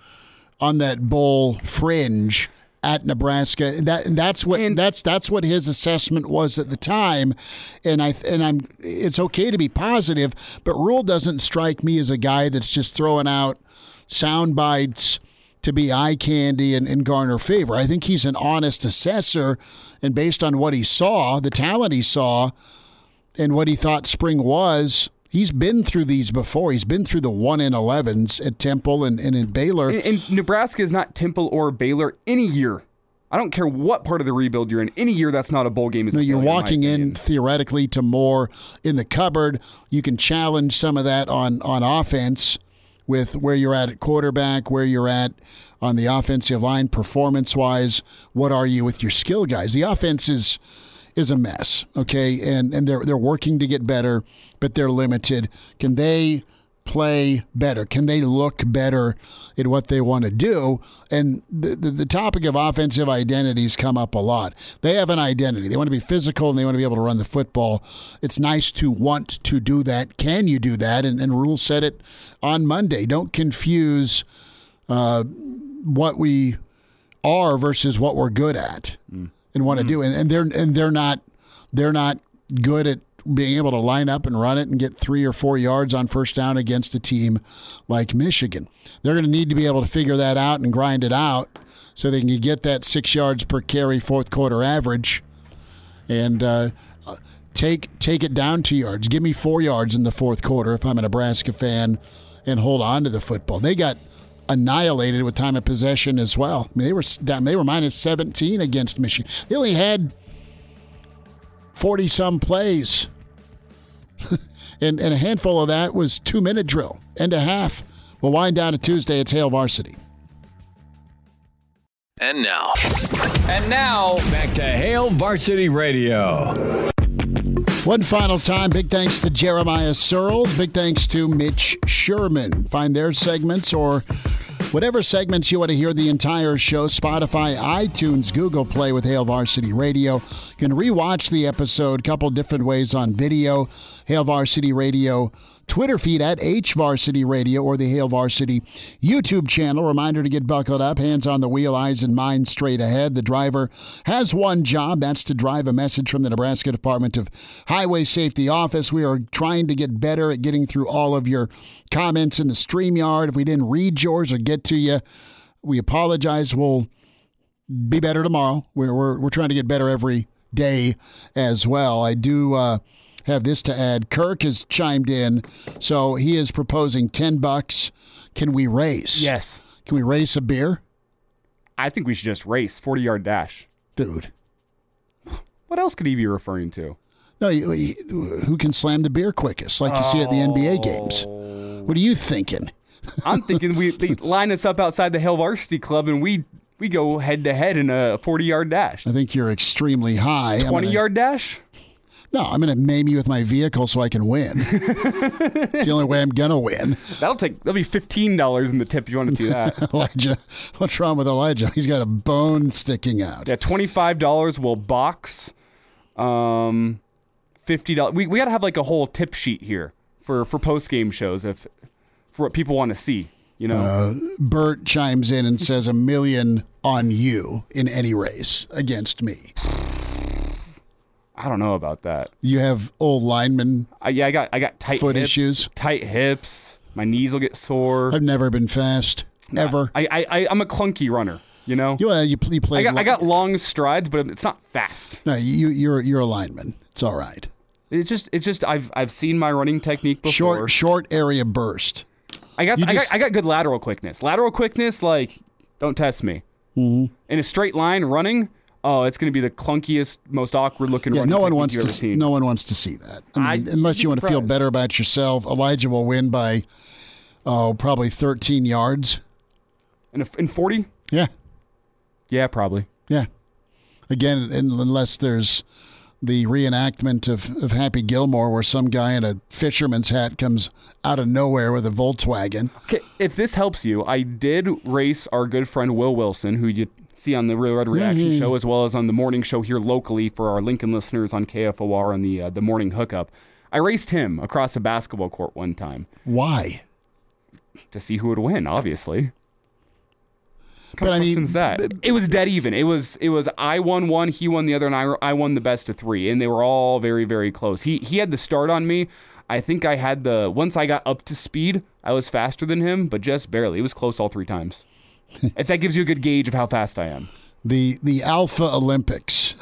on that bowl fringe at Nebraska. That that's what and, that's that's what his assessment was at the time, and I and I'm it's okay to be positive, but Rhule doesn't strike me as a guy that's just throwing out sound bites to be eye candy and, and garner favor. I think he's an honest assessor, and based on what he saw, the talent he saw, and what he thought spring was, he's been through these before. He's been through the one in 11s at Temple and, and in Baylor. And, and, Nebraska is not Temple or Baylor any year. I don't care what part of the rebuild you're in. Any year that's not a bowl game is. No, you're walking in, in theoretically to more in the cupboard. You can challenge some of that on on offense with where you're at at quarterback, where you're at on the offensive line performance wise. What are you with your skill guys? The offense is is a mess, okay, and and they're they're working to get better, but they're limited. Can they play better? Can they look better at what they want to do? And the, the, the, topic of offensive identities come up a lot. They have an identity. They want to be physical and they want to be able to run the football. It's nice to want to do that. Can you do that? And, and Rhule said it on Monday. Don't confuse uh, what we are versus what we're good at mm. And want to mm. do. And, and they're and they're not they're not good at being able to line up and run it and get three or four yards on first down against a team like Michigan. They're going to need to be able to figure that out and grind it out so they can get that six yards per carry fourth quarter average and uh, take take it down two yards. Give me four yards in the fourth quarter if I'm a Nebraska fan and hold on to the football. They got annihilated with time of possession as well. I mean, they were down, they were minus 17 against Michigan. They only had 40 some plays and, and a handful of that was two minute drill and a half. We'll wind down to Tuesday at Hail Varsity. And now. And now, back to Hail Varsity Radio. One final time, big thanks to Jeremiah Sirles. Big thanks to Mitch Sherman. Find their segments or Whatever segments you want to hear the entire show, Spotify, iTunes, Google Play with Hail Varsity Radio. You can rewatch the episode a couple different ways on video. Hail Varsity Radio Twitter feed at HVarsity Radio or the Hail Varsity YouTube channel. Reminder to get buckled up, hands on the wheel, eyes and mind straight ahead. The driver has one job that's to drive a message from the Nebraska Department of Highway Safety Office. We are trying to get better at getting through all of your comments in the stream yard. If we didn't read yours or get to you, we apologize. We'll be better tomorrow. We're, we're, we're trying to get better every day as well. I do. Uh, have this to add. Kirk has chimed in, so he is proposing ten bucks. Can we race? Yes. Can we race a beer? I think we should just race forty yard dash, dude. What else could he be referring to? No, who can slam the beer quickest, like you see at the NBA games? What are you thinking? I'm thinking we line us up outside the Hail Varsity Club and we we go head to head in a 40 yard dash. I think you're extremely high. 20 gonna, yard dash? No, I'm going to maim you with my vehicle so I can win. it's the only way I'm going to win. That'll take, that'll be $15 in the tip. If you want to see that. Elijah, what's wrong with Elijah? He's got a bone sticking out. Yeah, $25 will box. Um, $50. We, we got to have like a whole tip sheet here for, for post game shows if, for what people want to see. You know, uh, Bert chimes in and says a million on you in any race against me. I don't know about that. You have old lineman. Uh, yeah, I got I got tight foot hips, issues. Tight hips. My knees will get sore. I've never been fast ever. I I, I am a clunky runner. You know. You uh, you, you play. I got, I got long strides, but it's not fast. No, you you're you're a lineman. It's all right. It's just it's just I've I've seen my running technique before. Short short area burst. I got I got I got good lateral quickness. Lateral quickness, like don't test me. Mm-hmm. In a straight line running, oh, it's going to be the clunkiest, most awkward looking Yeah, no one wants to. ever seen. No one wants to see that. I mean, I'd unless you want to feel better about yourself, Elijah will win by oh probably 13 yards. In, in 40? Yeah, Yeah, probably. yeah. Again, unless there's the reenactment of, of Happy Gilmore, where some guy in a fisherman's hat comes out of nowhere with a Volkswagen. Okay, if this helps you, I did race our good friend Will Wilson, who you see on the Real Red Reaction. Show, as well as on the morning show here locally for our Lincoln listeners on KFOR on the uh, the morning hookup. I raced him across a basketball court one time Why? to see who would win. Obviously, But I mean, that it was dead even. It was it was I won one, he won the other, and I I won the best of three, and they were all very very close. He he had the start on me. I think I had the once I got up to speed, I was faster than him, but just barely. It was close all three times. If that gives you a good gauge of how fast I am. the the Alpha Olympics,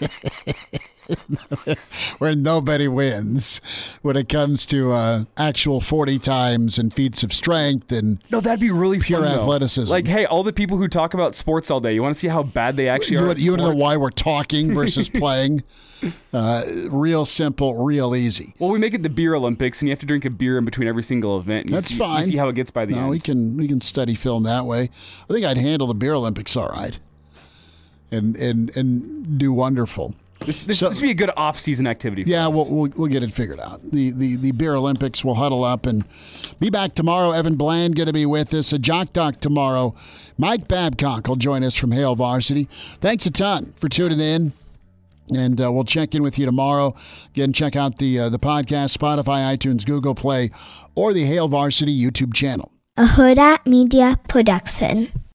where nobody wins when it comes to uh, actual 40 times and feats of strength and No, that'd be really pure fun, athleticism. Like, hey, all the people who talk about sports all day, you want to see how bad they actually you, are? you want to know why we're talking versus playing? Uh, real simple, real easy. Well, we make it the beer Olympics, and you have to drink a beer in between every single event. and you That's see- fine. You see how it gets by the no, end. we can we can study film that way. I think I'd handle the beer Olympics all right, and and and do wonderful. This, this, this would be a good off-season activity. For Yeah, us. we'll, we'll we'll get it figured out. The the the beer Olympics will huddle up and be back tomorrow. Evan Bland going to be with us. A jock doc tomorrow. Mike Babcock will join us from Hail Varsity. Thanks a ton for tuning in. And uh, we'll check in with you tomorrow. Again, check out the uh, the podcast, Spotify, iTunes, Google Play, or the Hail Varsity YouTube channel. A Hurrdat Media Production.